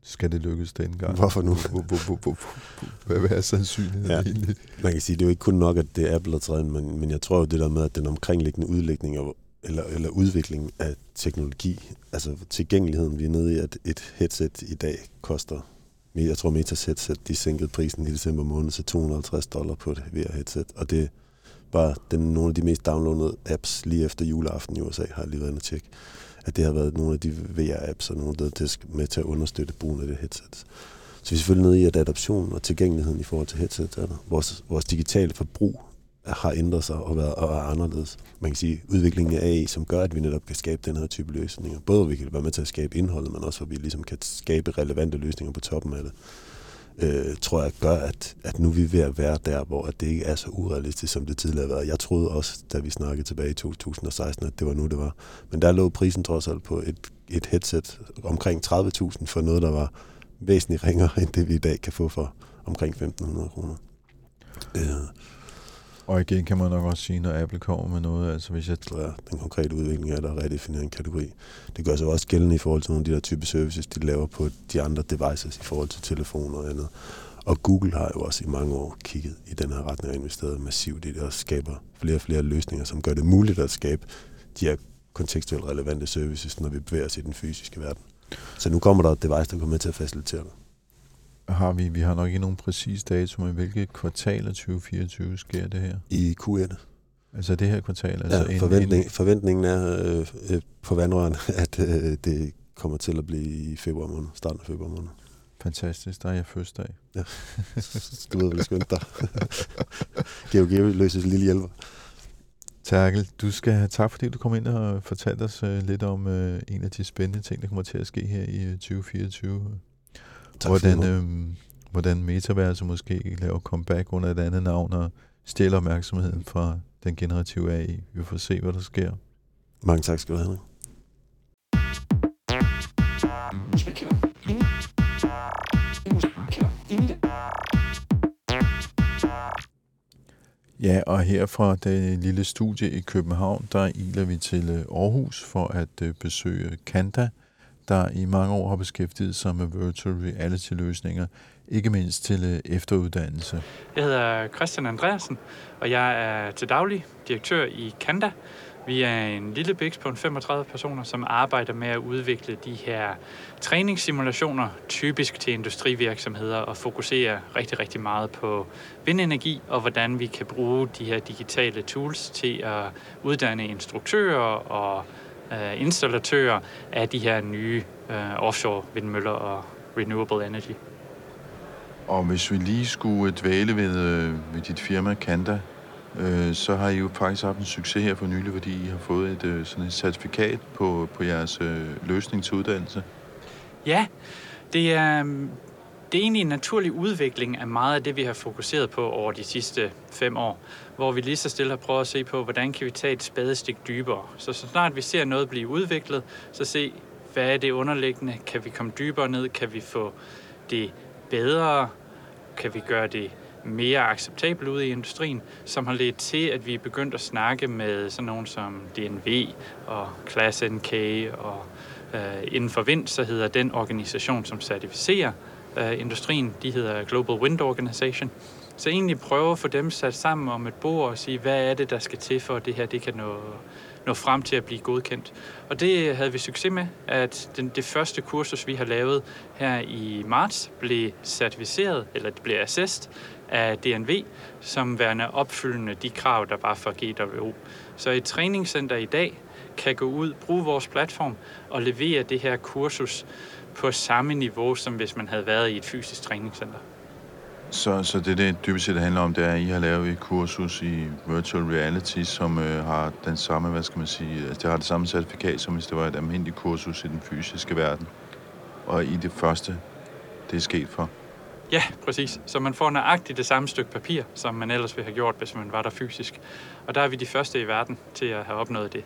[SPEAKER 2] skal det lykkes den gang?
[SPEAKER 3] Hvorfor nu?
[SPEAKER 2] Hvad er sandsynligheden ja. egentlig?
[SPEAKER 3] Man kan sige, det er jo ikke kun nok, at det er Apple, der træder men, men jeg tror jo det der med, at den omkringliggende udlægning af, eller, eller udvikling af teknologi, altså tilgængeligheden, vi er nede i, at et headset i dag koster, jeg tror Metas headset, de sænkede prisen i december måned til 250 dollar på et VR-headset, og det bare den, nogle af de mest downloadede apps lige efter juleaften i USA, har jeg lige været inde og tjekke at det har været nogle af de VR-apps og nogle, der er med til at understøtte brugen af det headset. Så vi er selvfølgelig nede i, at adaptionen og tilgængeligheden i forhold til headset er der. Vores, vores digitale forbrug har ændret sig og, været, og er anderledes. Man kan sige, udviklingen af AI, som gør, at vi netop kan skabe den her type løsninger. Både vi kan være med til at skabe indholdet, men også, hvor vi ligesom kan skabe relevante løsninger på toppen af det øh, tror jeg gør, at, at nu er vi ved at være der, hvor det ikke er så urealistisk, som det tidligere har været. Jeg troede også, da vi snakkede tilbage i 2016, at det var nu, det var. Men der lå prisen trods alt på et, et headset omkring 30.000 for noget, der var væsentligt ringere, end det vi i dag kan få for omkring 1.500 kroner. Øh,
[SPEAKER 2] og igen kan man nok også sige, når Apple kommer med noget, altså hvis jeg...
[SPEAKER 3] Ja, den konkrete udvikling er der at redefinere en kategori. Det gør sig også gældende i forhold til nogle af de der type services, de laver på de andre devices i forhold til telefoner og andet. Og Google har jo også i mange år kigget i den her retning og investeret massivt i det og skaber flere og flere løsninger, som gør det muligt at skabe de her kontekstuelt relevante services, når vi bevæger os i den fysiske verden. Så nu kommer der et device, der kommer med til at facilitere det.
[SPEAKER 2] Har vi, vi har nok ikke nogen præcis dato, men hvilket kvartal af 2024 sker det her?
[SPEAKER 3] I Q1.
[SPEAKER 2] Altså det her kvartal? Altså
[SPEAKER 3] Ja,
[SPEAKER 2] inden-
[SPEAKER 3] forventning, forventningen er øh, øh, på vandrøren, at øh, det kommer til at blive i februar måned, starten af februar måned.
[SPEAKER 2] Fantastisk, der er jeg fødselsdag.
[SPEAKER 3] Du ved vel skønt dig. GeoGeo løses lille hjælper.
[SPEAKER 2] Terkel, du skal have tak, fordi du kom ind og fortalte os uh, lidt om uh, en af de spændende ting, der kommer til at ske her i øh, 2024.
[SPEAKER 3] Tak
[SPEAKER 2] hvordan, øhm, hvordan metaverset måske laver comeback under et andet navn og stjæler opmærksomheden fra den generative AI. Vi får se, hvad der sker.
[SPEAKER 3] Mange tak skal du have.
[SPEAKER 2] Ja, og her fra det lille studie i København, der iler vi til øh, Aarhus for at øh, besøge Kanda, der i mange år har beskæftiget sig med virtual reality-løsninger, ikke mindst til øh, efteruddannelse.
[SPEAKER 4] Jeg hedder Christian Andreasen, og jeg er til daglig direktør i Kanda. Vi er en lille biks på 35 personer, som arbejder med at udvikle de her træningssimulationer, typisk til industrivirksomheder, og fokuserer rigtig, rigtig meget på vindenergi, og hvordan vi kan bruge de her digitale tools til at uddanne instruktører og øh, installatører af de her nye øh, offshore vindmøller og renewable energy.
[SPEAKER 2] Og hvis vi lige skulle dvæle ved, øh, ved dit firma Kanda, øh, så har I jo faktisk haft en succes her for nylig, fordi I har fået et, øh, sådan et certifikat på, på jeres øh, løsning til uddannelse.
[SPEAKER 4] Ja, det er, det er egentlig en naturlig udvikling af meget af det, vi har fokuseret på over de sidste fem år, hvor vi lige så stille har prøvet at se på, hvordan kan vi tage et spadestik dybere. Så så snart vi ser noget blive udviklet, så se, hvad er det underliggende? Kan vi komme dybere ned? Kan vi få det bedre? Kan vi gøre det mere acceptabelt ude i industrien, som har ledt til, at vi er begyndt at snakke med sådan nogen som DNV og Class NK og øh, inden for vind, så hedder den organisation, som certificerer øh, industrien, de hedder Global Wind Organization. Så egentlig prøve at få dem sat sammen om et bord og sige, hvad er det, der skal til for, at det her det kan nå, nå frem til at blive godkendt. Og det havde vi succes med, at den, det første kursus, vi har lavet her i marts, blev certificeret, eller det blev assessed af DNV, som værende opfyldende de krav, der var for GWO. Så et træningscenter i dag kan gå ud, bruge vores platform og levere det her kursus på samme niveau, som hvis man havde været i et fysisk træningscenter.
[SPEAKER 2] Så, så det, det dybest set handler om, det er, at I har lavet et kursus i virtual reality, som øh, har den samme, hvad skal man sige, altså det har det samme certifikat, som hvis det var et almindeligt kursus i den fysiske verden. Og i det første, det er sket for.
[SPEAKER 4] Ja, præcis. Så man får nøjagtigt det samme stykke papir, som man ellers ville have gjort, hvis man var der fysisk. Og der er vi de første i verden til at have opnået det.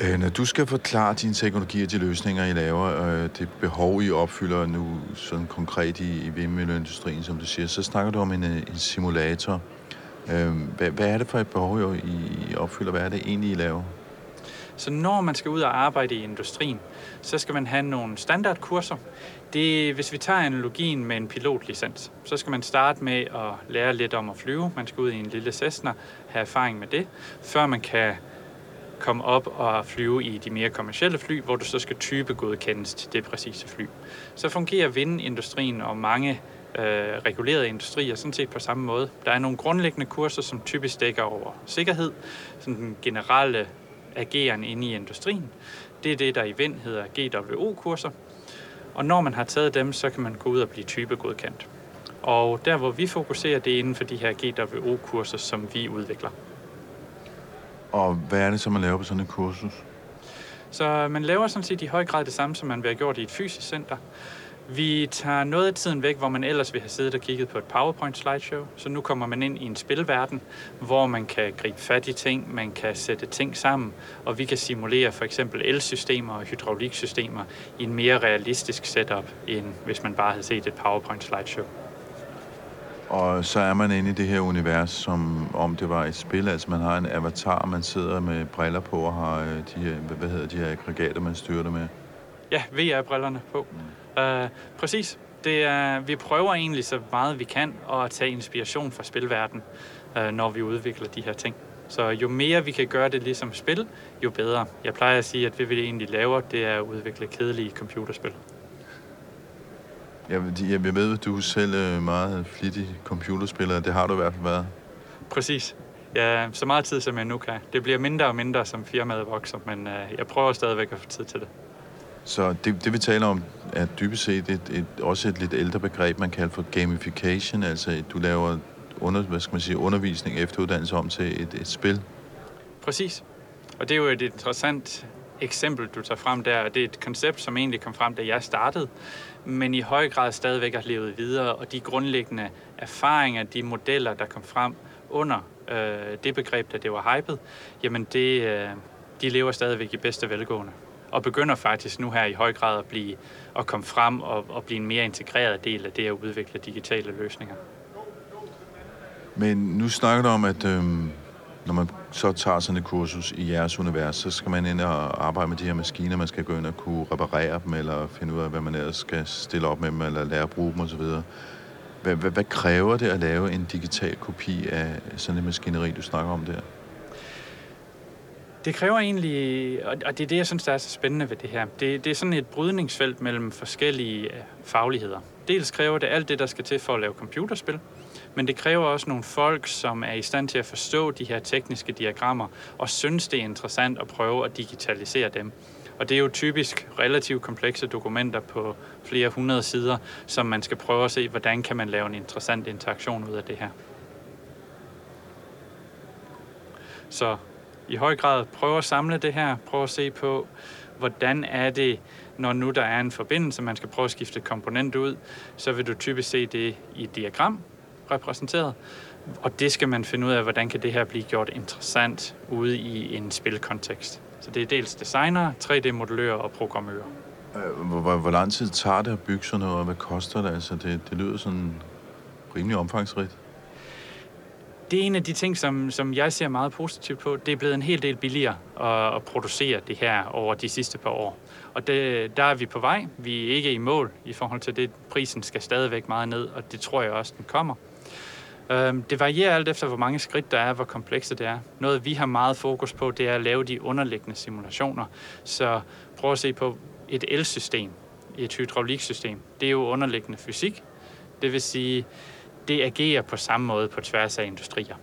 [SPEAKER 2] Øh, når du skal forklare dine teknologier, de løsninger, I laver, og det behov, I opfylder nu sådan konkret i, i vindmølleindustrien, som du siger, så snakker du om en, øh, en simulator. Øhm, hvad, hvad er det for et behov, I, I opfylder? Hvad er det egentlig, I laver?
[SPEAKER 4] Så når man skal ud og arbejde i industrien, så skal man have nogle standardkurser. Det, hvis vi tager analogien med en pilotlicens, så skal man starte med at lære lidt om at flyve. Man skal ud i en lille Cessna, have erfaring med det, før man kan komme op og flyve i de mere kommercielle fly, hvor du så skal type godkendes til det præcise fly. Så fungerer vindindustrien og mange øh, regulerede industrier sådan set på samme måde. Der er nogle grundlæggende kurser, som typisk dækker over sikkerhed, sådan den generelle ageren inde i industrien. Det er det, der i vind hedder GWO-kurser. Og når man har taget dem, så kan man gå ud og blive typegodkendt. Og der, hvor vi fokuserer, det er inden for de her GWO-kurser, som vi udvikler.
[SPEAKER 2] Og hvad er det, som man laver på sådan et kursus?
[SPEAKER 4] Så øh, man laver sådan set i høj grad det samme, som man vil have gjort i et fysisk center. Vi tager noget af tiden væk, hvor man ellers ville have siddet og kigget på et PowerPoint slideshow. Så nu kommer man ind i en spilverden, hvor man kan gribe fat i ting, man kan sætte ting sammen, og vi kan simulere for eksempel elsystemer og hydrauliksystemer i en mere realistisk setup, end hvis man bare havde set et PowerPoint slideshow.
[SPEAKER 2] Og så er man inde i det her univers, som om det var et spil. Altså man har en avatar, man sidder med briller på og har øh, de her, hvad- hedder de her aggregater, man styrer det med.
[SPEAKER 4] Ja, VR-brillerne på. Mm. Uh, præcis. Det er, vi prøver egentlig så meget vi kan at tage inspiration fra spilverdenen, uh, når vi udvikler de her ting. Så jo mere vi kan gøre det ligesom spil, jo bedre. Jeg plejer at sige, at det vi egentlig laver, det er at udvikle kedelige computerspil.
[SPEAKER 2] Jeg, jeg, ved, at du er selv er meget flittig computerspiller. Det har du i hvert fald været.
[SPEAKER 4] Præcis. Ja, så meget tid, som jeg nu kan. Det bliver mindre og mindre, som firmaet vokser, men uh, jeg prøver stadigvæk at få tid til det.
[SPEAKER 2] Så det, det vi taler om, er dybest set et, et, også et lidt ældre begreb, man kalder for gamification. Altså, du laver under, hvad skal man sige, undervisning efteruddannelse om til et, et spil.
[SPEAKER 4] Præcis. Og det er jo et interessant eksempel, du tager frem der. Det er et koncept, som egentlig kom frem, da jeg startede, men i høj grad stadigvæk har levet videre, og de grundlæggende erfaringer, de modeller, der kom frem under øh, det begreb, da det var hypet, jamen det, øh, de lever stadigvæk i bedste velgående. Og begynder faktisk nu her i høj grad at, blive, at komme frem og, og blive en mere integreret del af det at udvikle digitale løsninger.
[SPEAKER 2] Men nu snakker du om, at øh, når man så tager sådan et kursus i jeres univers, så skal man ind og arbejde med de her maskiner, man skal gå ind og kunne reparere dem, eller finde ud af, hvad man ellers skal stille op med dem, eller lære at bruge dem osv. Hvad, hvad, hvad kræver det at lave en digital kopi af sådan et maskineri, du snakker om der?
[SPEAKER 4] Det kræver egentlig, og og det er det, jeg synes, der er så spændende ved det her. Det, det er sådan et brydningsfelt mellem forskellige øh, fagligheder. Dels kræver det alt det, der skal til for at lave computerspil, men det kræver også nogle folk, som er i stand til at forstå de her tekniske diagrammer, og synes, det er interessant at prøve at digitalisere dem. Og det er jo typisk relativt komplekse dokumenter på flere hundrede sider, som man skal prøve at se, hvordan kan man lave en interessant interaktion ud af det her. Så i høj grad prøve at samle det her, prøve at se på, hvordan er det, når nu der er en forbindelse, man skal prøve at skifte komponent ud, så vil du typisk se det i et diagram repræsenteret, og det skal man finde ud af, hvordan kan det her blive gjort interessant ude i en spilkontekst. Så det er dels designer, 3D-modellører og programmører.
[SPEAKER 2] Øh, Hvor, hvor, hvor lang tid tager det at bygge sådan noget, og hvad koster det? Altså, det, det lyder sådan rimelig omfangsrigt.
[SPEAKER 4] Det er en af de ting, som, som jeg ser meget positivt på. Det er blevet en hel del billigere at, at producere det her over de sidste par år. Og det, der er vi på vej. Vi er ikke i mål i forhold til det. Prisen skal stadigvæk meget ned, og det tror jeg også, den kommer. Øhm, det varierer alt efter, hvor mange skridt der er, hvor komplekse det er. Noget, vi har meget fokus på, det er at lave de underliggende simulationer. Så prøv at se på et elsystem, et hydrauliksystem. Det er jo underliggende fysik. Det vil sige, det agerer på samme måde på tværs af industrier.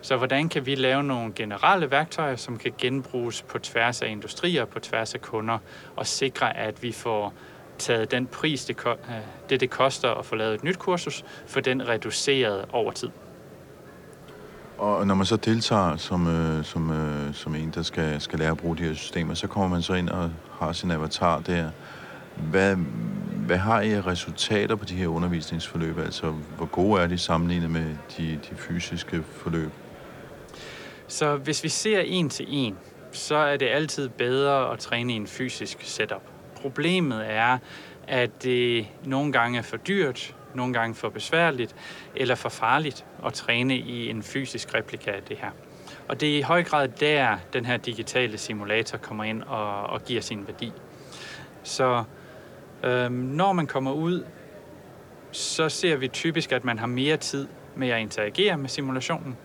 [SPEAKER 4] Så hvordan kan vi lave nogle generelle værktøjer, som kan genbruges på tværs af industrier, på tværs af kunder, og sikre, at vi får taget den pris, det, øh, det, det koster at få lavet et nyt kursus, for den reduceret over tid.
[SPEAKER 2] Og når man så deltager som, øh, som, øh, som en, der skal, skal lære at bruge de her systemer, så kommer man så ind og har sin avatar der. Hvad, hvad har I resultater på de her undervisningsforløb? Altså, hvor gode er de sammenlignet med de, de fysiske forløb?
[SPEAKER 4] Så hvis vi ser en til en, så er det altid bedre at træne i en fysisk setup. Problemet er, at det nogle gange er for dyrt, nogle gange for besværligt eller for farligt at træne i en fysisk replika af det her. Og det er i høj grad der, den her digitale simulator kommer ind og, og giver sin værdi. Så øhm, når man kommer ud, så ser vi typisk, at man har mere tid med at interagere med simulationen.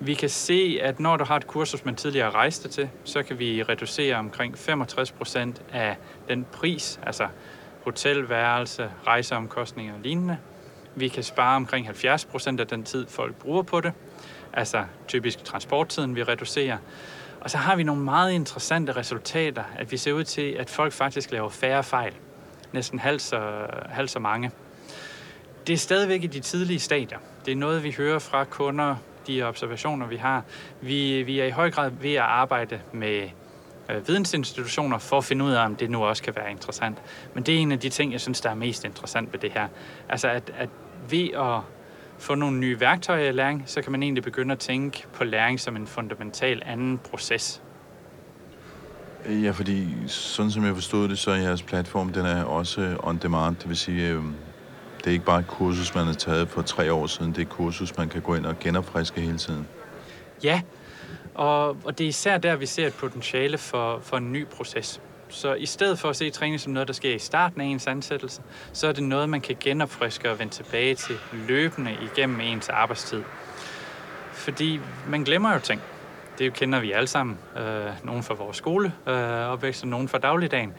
[SPEAKER 4] Vi kan se, at når du har et kursus, man tidligere rejste til, så kan vi reducere omkring 65 procent af den pris, altså hotelværelse, rejseomkostninger og lignende. Vi kan spare omkring 70 procent af den tid, folk bruger på det. Altså typisk transporttiden, vi reducerer. Og så har vi nogle meget interessante resultater, at vi ser ud til, at folk faktisk laver færre fejl. Næsten halvt så, halv så mange. Det er stadigvæk i de tidlige stadier. Det er noget, vi hører fra kunder, de observationer, vi har. Vi, vi er i høj grad ved at arbejde med øh, vidensinstitutioner for at finde ud af, om det nu også kan være interessant. Men det er en af de ting, jeg synes, der er mest interessant ved det her. Altså at, at ved at få nogle nye værktøjer i læring, så kan man egentlig begynde at tænke på læring som en fundamental anden proces.
[SPEAKER 2] Ja, fordi sådan som jeg forstod det, så er jeres platform, den er også on demand. Det vil sige, øhm, det er ikke bare et kursus, man har taget for tre år siden. Det er et kursus, man kan gå ind og genopfriske hele tiden.
[SPEAKER 4] Ja, og, og det er især der, vi ser et potentiale for, for en ny proces. Så i stedet for at se træning som noget, der sker i starten af ens ansættelse, så er det noget, man kan genopfriske og vende tilbage til løbende igennem ens arbejdstid. Fordi man glemmer jo ting. Det kender vi alle sammen. Øh, nogen fra vores skole, øh, opvækst, og nogen fra dagligdagen.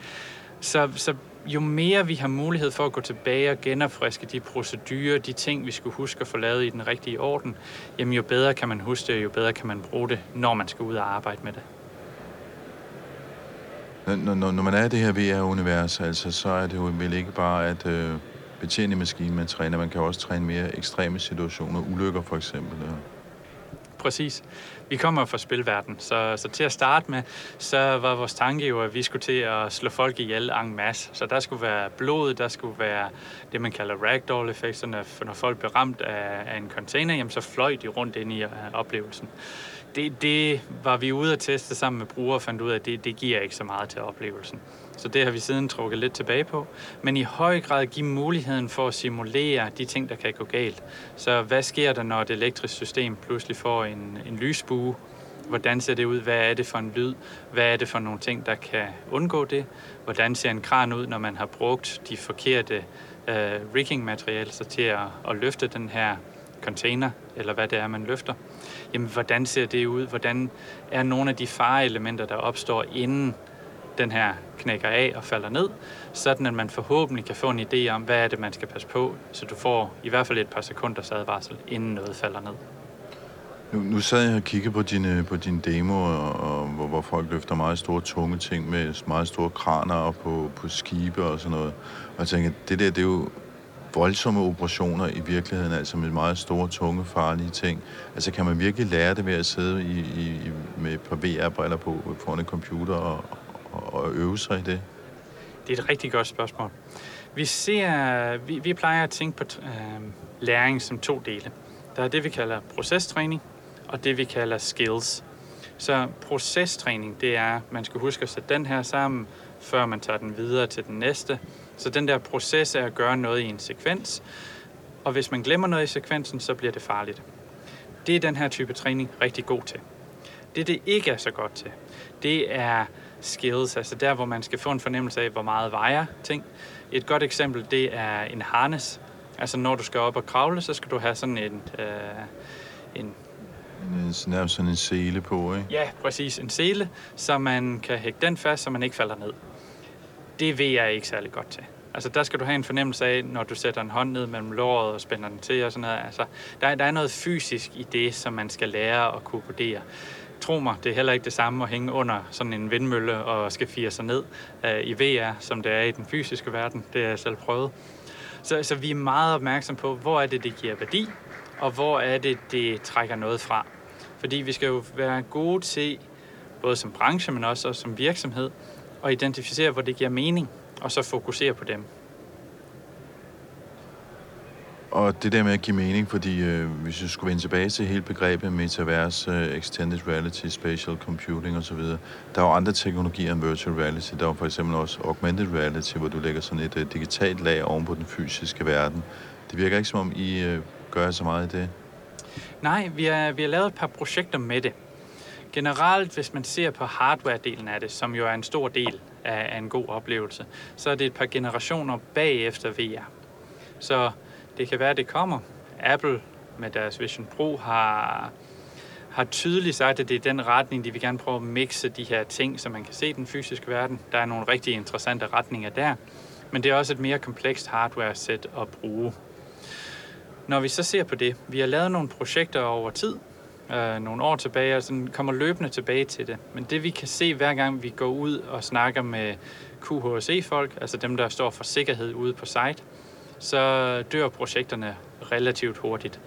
[SPEAKER 4] Så, så jo mere vi har mulighed for at gå tilbage og genopfriske de procedurer, de ting, vi skulle huske at få lavet i den rigtige orden, jamen jo bedre kan man huske det, jo bedre kan man bruge det, når man skal ud og arbejde med det.
[SPEAKER 2] Når, når, når man er i det her VR-univers, altså, så er det jo vel ikke bare at øh, betjene maskinen, man træner. Man kan også træne mere ekstreme situationer, ulykker for eksempel. Ja.
[SPEAKER 4] Præcis. Vi kommer fra spilverden, så, så til at starte med, så var vores tanke jo, at vi skulle til at slå folk ihjel en masse. Så der skulle være blod, der skulle være det, man kalder ragdoll-effekterne. For når folk blev ramt af, af en container, jamen, så fløj de rundt ind i uh, oplevelsen det, det var vi ude at teste sammen med brugere og fandt ud af, at det, det giver ikke så meget til oplevelsen. Så det har vi siden trukket lidt tilbage på. Men i høj grad give muligheden for at simulere de ting, der kan gå galt. Så hvad sker der, når et elektrisk system pludselig får en, en lysbue? Hvordan ser det ud? Hvad er det for en lyd? Hvad er det for nogle ting, der kan undgå det? Hvordan ser en kran ud, når man har brugt de forkerte øh, rigging-materialer til at, at løfte den her container, eller hvad det er, man løfter? jamen hvordan ser det ud? Hvordan er nogle af de fareelementer, der opstår inden den her knækker af og falder ned, sådan at man forhåbentlig kan få en idé om, hvad er det, man skal passe på, så du får i hvert fald et par sekunders advarsel, inden noget falder ned.
[SPEAKER 2] Nu, nu sad jeg og kiggede på dine, på dine demoer, og, og, hvor, hvor folk løfter meget store, tunge ting med meget store kraner og på, på skibe og sådan noget. Og jeg tænker, det der, det er jo voldsomme operationer i virkeligheden, altså med meget store, tunge, farlige ting. Altså kan man virkelig lære det ved at sidde i, i, med et par VR-briller på foran en computer og, at øve sig i det?
[SPEAKER 4] Det er et rigtig godt spørgsmål. Vi, ser, vi, vi plejer at tænke på øh, læring som to dele. Der er det, vi kalder procestræning, og det, vi kalder skills. Så procestræning, det er, at man skal huske at sætte den her sammen, før man tager den videre til den næste. Så den der proces er at gøre noget i en sekvens, og hvis man glemmer noget i sekvensen, så bliver det farligt. Det er den her type træning rigtig god til. Det, det ikke er så godt til, det er skills, altså der, hvor man skal få en fornemmelse af, hvor meget vejer ting. Et godt eksempel, det er en harness. Altså når du skal op og kravle, så skal du have sådan en, øh, en
[SPEAKER 2] Nærmest sådan en sele på, ikke?
[SPEAKER 4] Ja, præcis. En sele, så man kan hægge den fast, så man ikke falder ned det ved jeg ikke særlig godt til. Altså der skal du have en fornemmelse af, når du sætter en hånd ned mellem låret og spænder den til og sådan noget. Altså, der, der er noget fysisk i det, som man skal lære at kunne vurdere. Tro mig, det er heller ikke det samme at hænge under sådan en vindmølle og skal fire sig ned øh, i VR, som det er i den fysiske verden. Det har jeg selv prøvet. Så, så vi er meget opmærksom på, hvor er det, det giver værdi, og hvor er det, det trækker noget fra. Fordi vi skal jo være gode til, både som branche, men også som virksomhed, og identificere, hvor det giver mening, og så fokusere på dem.
[SPEAKER 2] Og det der med at give mening, fordi øh, hvis vi skulle vende tilbage til hele begrebet metaverse, øh, extended reality, spatial computing osv., der er jo andre teknologier end virtual reality. Der er jo for eksempel også augmented reality, hvor du lægger sådan et øh, digitalt lag oven på den fysiske verden. Det virker ikke som om, I øh, gør så meget i det.
[SPEAKER 4] Nej, vi har, vi har lavet et par projekter med det. Generelt, hvis man ser på hardware-delen af det, som jo er en stor del af, af en god oplevelse, så er det et par generationer bagefter VR. Så det kan være, at det kommer. Apple med deres Vision Pro har, har tydeligt sagt, at det er den retning, de vil gerne prøve at mixe de her ting, så man kan se den fysiske verden. Der er nogle rigtig interessante retninger der. Men det er også et mere komplekst hardware-sæt at bruge. Når vi så ser på det, vi har lavet nogle projekter over tid, øh, nogle år tilbage, og sådan kommer løbende tilbage til det. Men det vi kan se hver gang vi går ud og snakker med QHSE-folk, altså dem, der står for sikkerhed ude på site, så dør projekterne relativt hurtigt.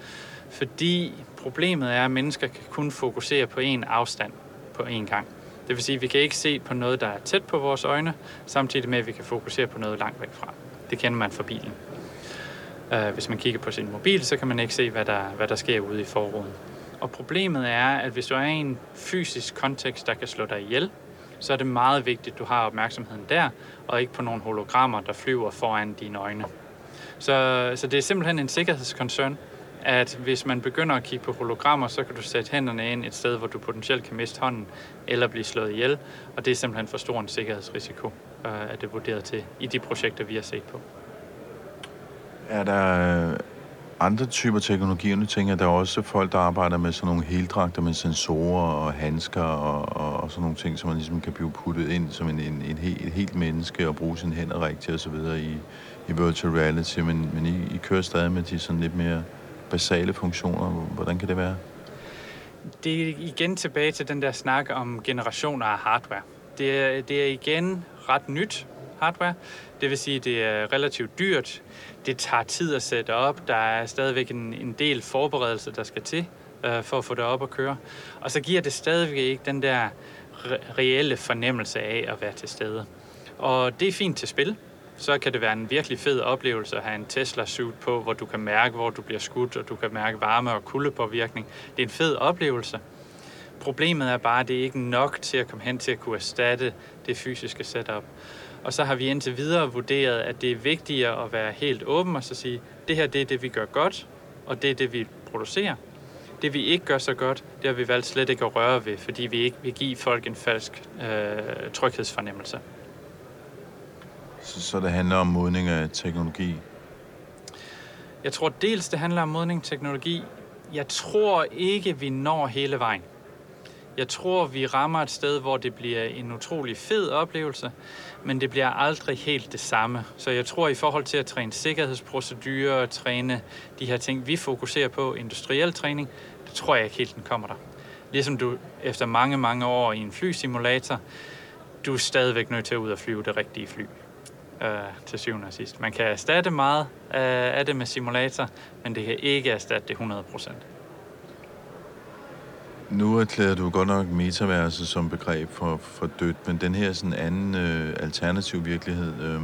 [SPEAKER 4] Fordi problemet er, at mennesker kan kun fokusere på én afstand på én gang. Det vil sige, at vi kan ikke se på noget, der er tæt på vores øjne, samtidig med, at vi kan fokusere på noget langt væk fra. Det kender man fra bilen. Øh, hvis man kigger på sin mobil, så kan man ikke se, hvad der, hvad der sker ude i forruden. Og problemet er, at hvis du er i en fysisk kontekst, der kan slå dig ihjel, så er det meget vigtigt, at du har opmærksomheden der, og ikke på nogle hologrammer, der flyver foran dine øjne. Så, så det er simpelthen en sikkerhedskoncern, at hvis man begynder at kigge på hologrammer, så kan du sætte hænderne ind et sted, hvor du potentielt kan miste hånden eller blive slået ihjel, og det er simpelthen for stor en sikkerhedsrisiko, øh, at det er vurderet til i de projekter, vi har set på.
[SPEAKER 2] Er der øh, andre typer teknologier? Nu tænker jeg, der er også folk, der arbejder med sådan nogle heldragter med sensorer og handsker og, og, og sådan nogle ting, som man ligesom kan blive puttet ind som en, en, en helt, et helt menneske og bruge sine hænder rigtigt osv. i, i virtual reality, men, men I, I kører stadig med de sådan lidt mere basale funktioner. Hvordan kan det være?
[SPEAKER 4] Det er igen tilbage til den der snak om generationer af hardware. Det er, det er igen ret nyt hardware. Det vil sige, at det er relativt dyrt. Det tager tid at sætte op. Der er stadigvæk en, en del forberedelse, der skal til øh, for at få det op at køre. Og så giver det stadigvæk ikke den der re- reelle fornemmelse af at være til stede. Og det er fint til spil så kan det være en virkelig fed oplevelse at have en Tesla-suit på, hvor du kan mærke, hvor du bliver skudt, og du kan mærke varme og kuldepåvirkning. Det er en fed oplevelse. Problemet er bare, at det er ikke nok til at komme hen til at kunne erstatte det fysiske setup. Og så har vi indtil videre vurderet, at det er vigtigere at være helt åben og så sige, det her det er det, vi gør godt, og det er det, vi producerer. Det vi ikke gør så godt, det har vi valgt slet ikke at røre ved, fordi vi ikke vil give folk en falsk øh, tryghedsfornemmelse.
[SPEAKER 2] Så, så det handler om modning af teknologi?
[SPEAKER 4] Jeg tror dels, det handler om modning af teknologi. Jeg tror ikke, vi når hele vejen. Jeg tror, vi rammer et sted, hvor det bliver en utrolig fed oplevelse, men det bliver aldrig helt det samme. Så jeg tror, i forhold til at træne sikkerhedsprocedurer og træne de her ting, vi fokuserer på, industriel træning, det tror jeg ikke helt, den kommer der. Ligesom du efter mange, mange år i en flysimulator, du er stadigvæk nødt til at ud og flyve det rigtige fly øh, til syvende og sidst. Man kan erstatte meget øh, af det med simulator, men det kan ikke erstatte det 100%.
[SPEAKER 2] Nu erklærer du godt nok metaverset som begreb for, for dødt, men den her sådan anden øh, alternativ virkelighed, øh,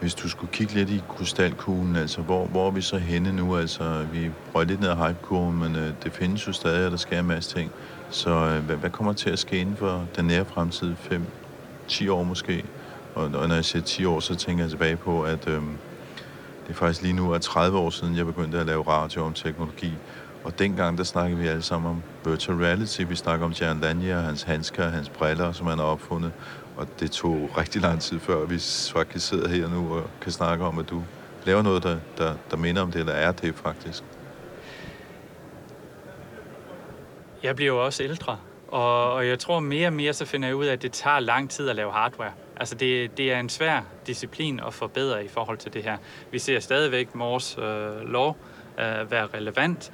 [SPEAKER 2] hvis du skulle kigge lidt i krystalkuglen, altså hvor, hvor er vi så henne nu? Altså, vi røg lidt ned ad hypekurven, men øh, det findes jo stadig, og der sker en masse ting. Så øh, hvad, hvad kommer til at ske inden for den nære fremtid? 5-10 år måske? Og, og når jeg siger 10 år, så tænker jeg tilbage på, at øh, det er faktisk lige nu er 30 år siden, jeg begyndte at lave radio om teknologi. Og dengang, der snakkede vi alle sammen om virtual reality. Vi snakker om Jan Lanier, hans handsker, hans briller, som han har opfundet. Og det tog rigtig lang tid før, vi faktisk sidder her nu og kan snakke om, at du laver noget, der, der, der minder om det, eller er det faktisk.
[SPEAKER 4] Jeg bliver jo også ældre, og, og jeg tror mere og mere, så finder jeg ud af, at det tager lang tid at lave hardware. Altså det, det er en svær disciplin at forbedre i forhold til det her. Vi ser stadigvæk Mors øh, lov øh, være relevant.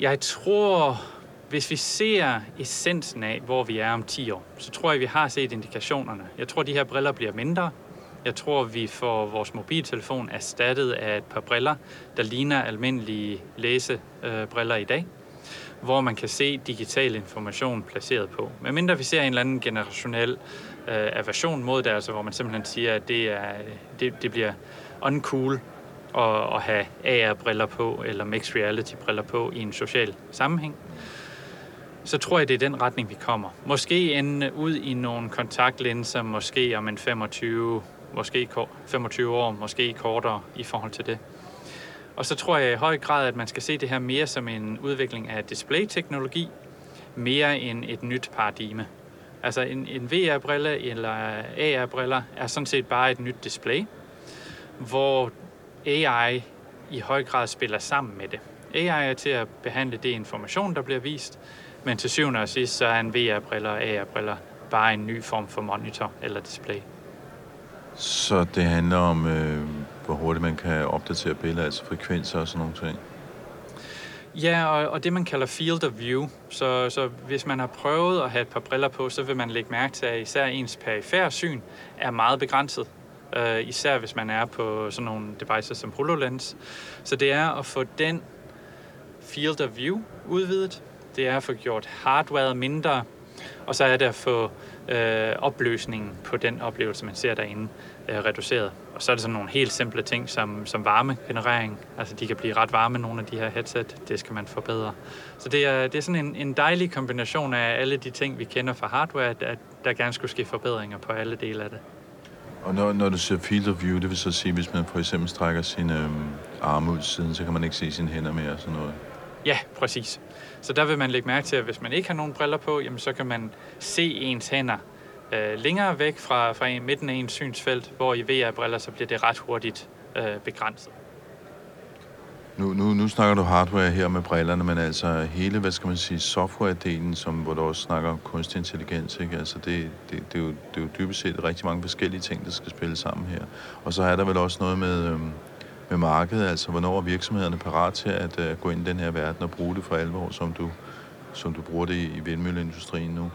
[SPEAKER 4] Jeg tror, hvis vi ser essensen af, hvor vi er om 10 år, så tror jeg, vi har set indikationerne. Jeg tror, de her briller bliver mindre. Jeg tror, vi får vores mobiltelefon erstattet af et par briller, der ligner almindelige læsebriller øh, i dag hvor man kan se digital information placeret på. Men mindre vi ser en eller anden generationel øh, aversion mod det, altså hvor man simpelthen siger, at det, er, det, det bliver uncool at, at have AR-briller på eller mixed reality-briller på i en social sammenhæng, så tror jeg, det er den retning, vi kommer. Måske ende ud i nogle kontaktlinser, måske om en 25, måske 25 år, måske kortere i forhold til det. Og så tror jeg i høj grad, at man skal se det her mere som en udvikling af display-teknologi, mere end et nyt paradigme. Altså en, en VR-brille eller AR-briller er sådan set bare et nyt display, hvor AI i høj grad spiller sammen med det. AI er til at behandle det information, der bliver vist, men til syvende og sidst, så er en VR-briller og AR-briller bare en ny form for monitor eller display.
[SPEAKER 2] Så det handler om, øh, hvor hurtigt man kan opdatere billeder, altså frekvenser og sådan nogle ting?
[SPEAKER 4] Ja, og, og det man kalder field of view. Så, så hvis man har prøvet at have et par briller på, så vil man lægge mærke til, at især ens perifære syn er meget begrænset. Uh, især hvis man er på sådan nogle devices som HoloLens. Så det er at få den field of view udvidet. Det er at få gjort hardware mindre Og så er det at få øh, opløsningen på den oplevelse, man ser derinde, øh, reduceret. Og så er det sådan nogle helt simple ting som, som varmegenerering. Altså de kan blive ret varme, nogle af de her headset. Det skal man forbedre. Så det er, det er sådan en, en dejlig kombination af alle de ting, vi kender fra hardware, at, at der gerne skulle ske forbedringer på alle dele af det.
[SPEAKER 2] Og når, når du ser field of view, det vil så sige, hvis man for eksempel strækker sine øhm, arme ud siden, så kan man ikke se sine hænder mere og sådan noget.
[SPEAKER 4] Ja, præcis. Så der vil man lægge mærke til, at hvis man ikke har nogen briller på, jamen så kan man se ens hænder øh, længere væk fra, fra en, midten af ens synsfelt, hvor i VR-briller så bliver det ret hurtigt øh, begrænset.
[SPEAKER 2] Nu, nu, nu snakker du hardware her med brillerne, men altså hele, hvad skal man sige, software-delen, som, hvor du også snakker om kunstig intelligens, ikke? Altså det, det, det, er jo, det er jo dybest set rigtig mange forskellige ting, der skal spille sammen her. Og så er der vel også noget med, øhm, med markedet, altså hvornår er virksomhederne parat til at øh, gå ind i den her verden og bruge det for alvor, som du, som du bruger det i, i vindmølleindustrien nu?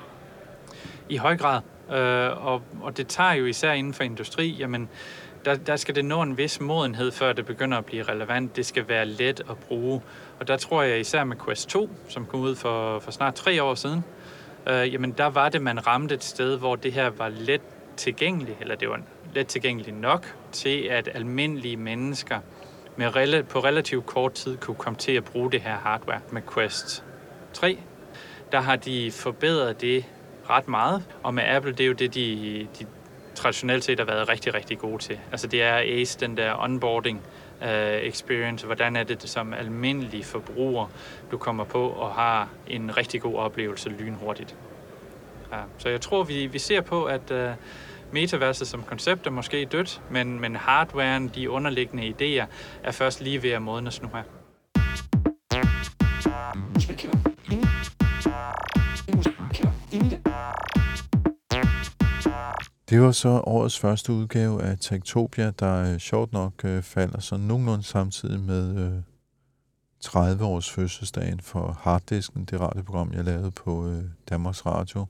[SPEAKER 4] I høj grad. Øh, og, og det tager jo især inden for industri, jamen der, der skal det nå en vis modenhed, før det begynder at blive relevant. Det skal være let at bruge. Og der tror jeg især med Quest 2, som kom ud for, for snart tre år siden, øh, jamen der var det, man ramte et sted, hvor det her var let tilgængeligt, eller det var let tilgængeligt nok til, at almindelige mennesker med rela- på relativt kort tid kunne komme til at bruge det her hardware med Quest 3. Der har de forbedret det ret meget, og med Apple, det er jo det, de, de traditionelt set har været rigtig, rigtig gode til. Altså det er ACE, den der onboarding uh, experience. Hvordan er det som almindelig forbruger, du kommer på og har en rigtig god oplevelse lynhurtigt. Ja, så jeg tror, vi, vi ser på, at uh, metaverset som koncept er måske dødt, men, men hardwaren, de underliggende idéer, er først lige ved at modnes nu her.
[SPEAKER 2] Det var så årets første udgave af Tektopia, der øh, sjovt nok øh, falder så nogenlunde samtidig med øh, 30 års fødselsdagen for Harddisken, det radioprogram, jeg lavede på øh, Danmarks Radio,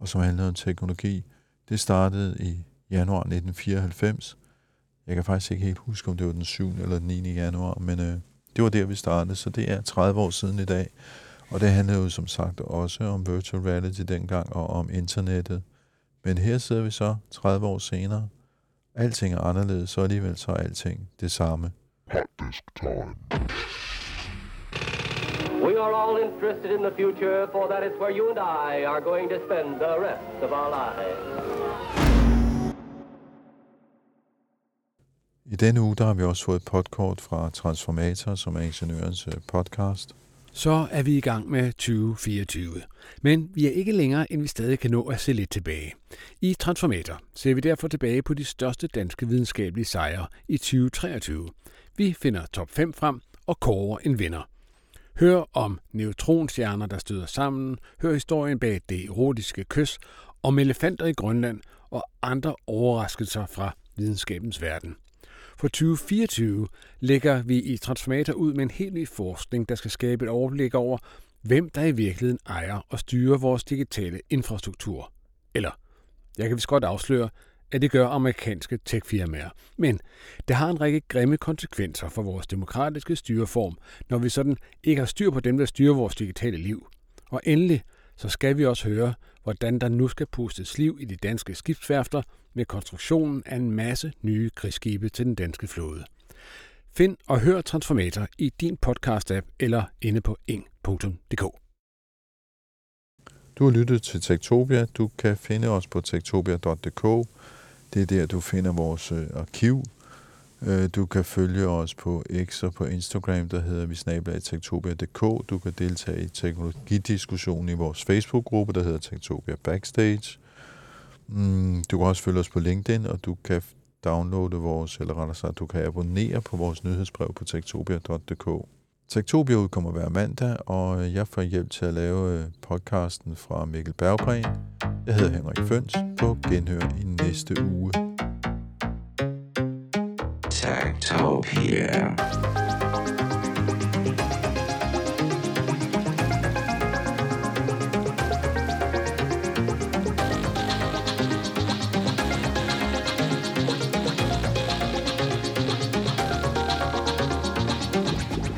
[SPEAKER 2] og som handlede om teknologi. Det startede i januar 1994. Jeg kan faktisk ikke helt huske, om det var den 7. eller den 9. januar, men øh, det var der, vi startede, så det er 30 år siden i dag. Og det handlede jo som sagt også om virtual reality dengang og om internettet. Men her sidder vi så 30 år senere. Alting er anderledes, så alligevel så er alting det samme.
[SPEAKER 5] We are all interested in the future, for that is where you and I are going to spend the rest of our lives.
[SPEAKER 2] I denne uge der har vi også fået et podkort fra Transformator, som er ingeniørens øh, podcast.
[SPEAKER 6] Så er vi i gang med 2024. Men vi er ikke længere, end vi stadig kan nå at se lidt tilbage. I Transformator ser vi derfor tilbage på de største danske videnskabelige sejre i 2023. Vi finder top 5 frem og kårer en vinder. Hør om neutronstjerner, der støder sammen, hør historien bag det erotiske kys, om elefanter i Grønland og andre overraskelser fra videnskabens verden. For 2024 lægger vi i Transformator ud med en helt ny forskning, der skal skabe et overblik over, hvem der i virkeligheden ejer og styrer vores digitale infrastruktur. Eller, jeg kan vist godt afsløre, at det gør amerikanske techfirmaer. Men det har en række grimme konsekvenser for vores demokratiske styreform, når vi sådan ikke har styr på dem, der styrer vores digitale liv. Og endelig, så skal vi også høre, hvordan der nu skal pustes liv i de danske skibsværfter med konstruktionen af en masse nye krigsskibe til den danske flåde. Find og hør Transformator i din podcast-app eller inde på ing.dk.
[SPEAKER 2] Du har lyttet til Tektopia. Du kan finde os på tektopia.dk. Det er der, du finder vores øh, arkiv. Øh, du kan følge os på X og på Instagram, der hedder vi snabelagtektopia.dk. Du kan deltage i teknologidiskussionen i vores Facebook-gruppe, der hedder Tektopia Backstage. Mm, du kan også følge os på LinkedIn, og du kan downloade vores, eller rettere sagt, du kan abonnere på vores nyhedsbrev på tektopia.dk. Tektopia udkommer hver mandag, og jeg får hjælp til at lave øh, podcasten fra Mikkel Berggren. Jeg hedder Henrik Føns på Genhør i næste uge.
[SPEAKER 1] Tektopia.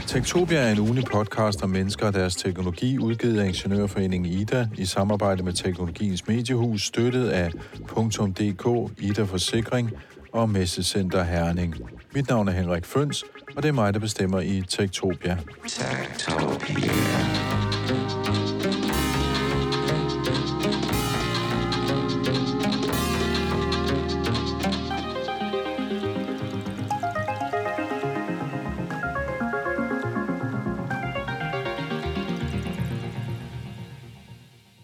[SPEAKER 2] Tektopia er en ugenlig podcast om mennesker og deres teknologi, udgivet af Ingeniørforeningen Ida i samarbejde med Teknologiens Mediehus, støttet af .dk, Ida Forsikring og Messecenter Herning. Mit navn er Henrik Føns, og det er mig, der bestemmer i Tektopia.
[SPEAKER 1] Tektopia.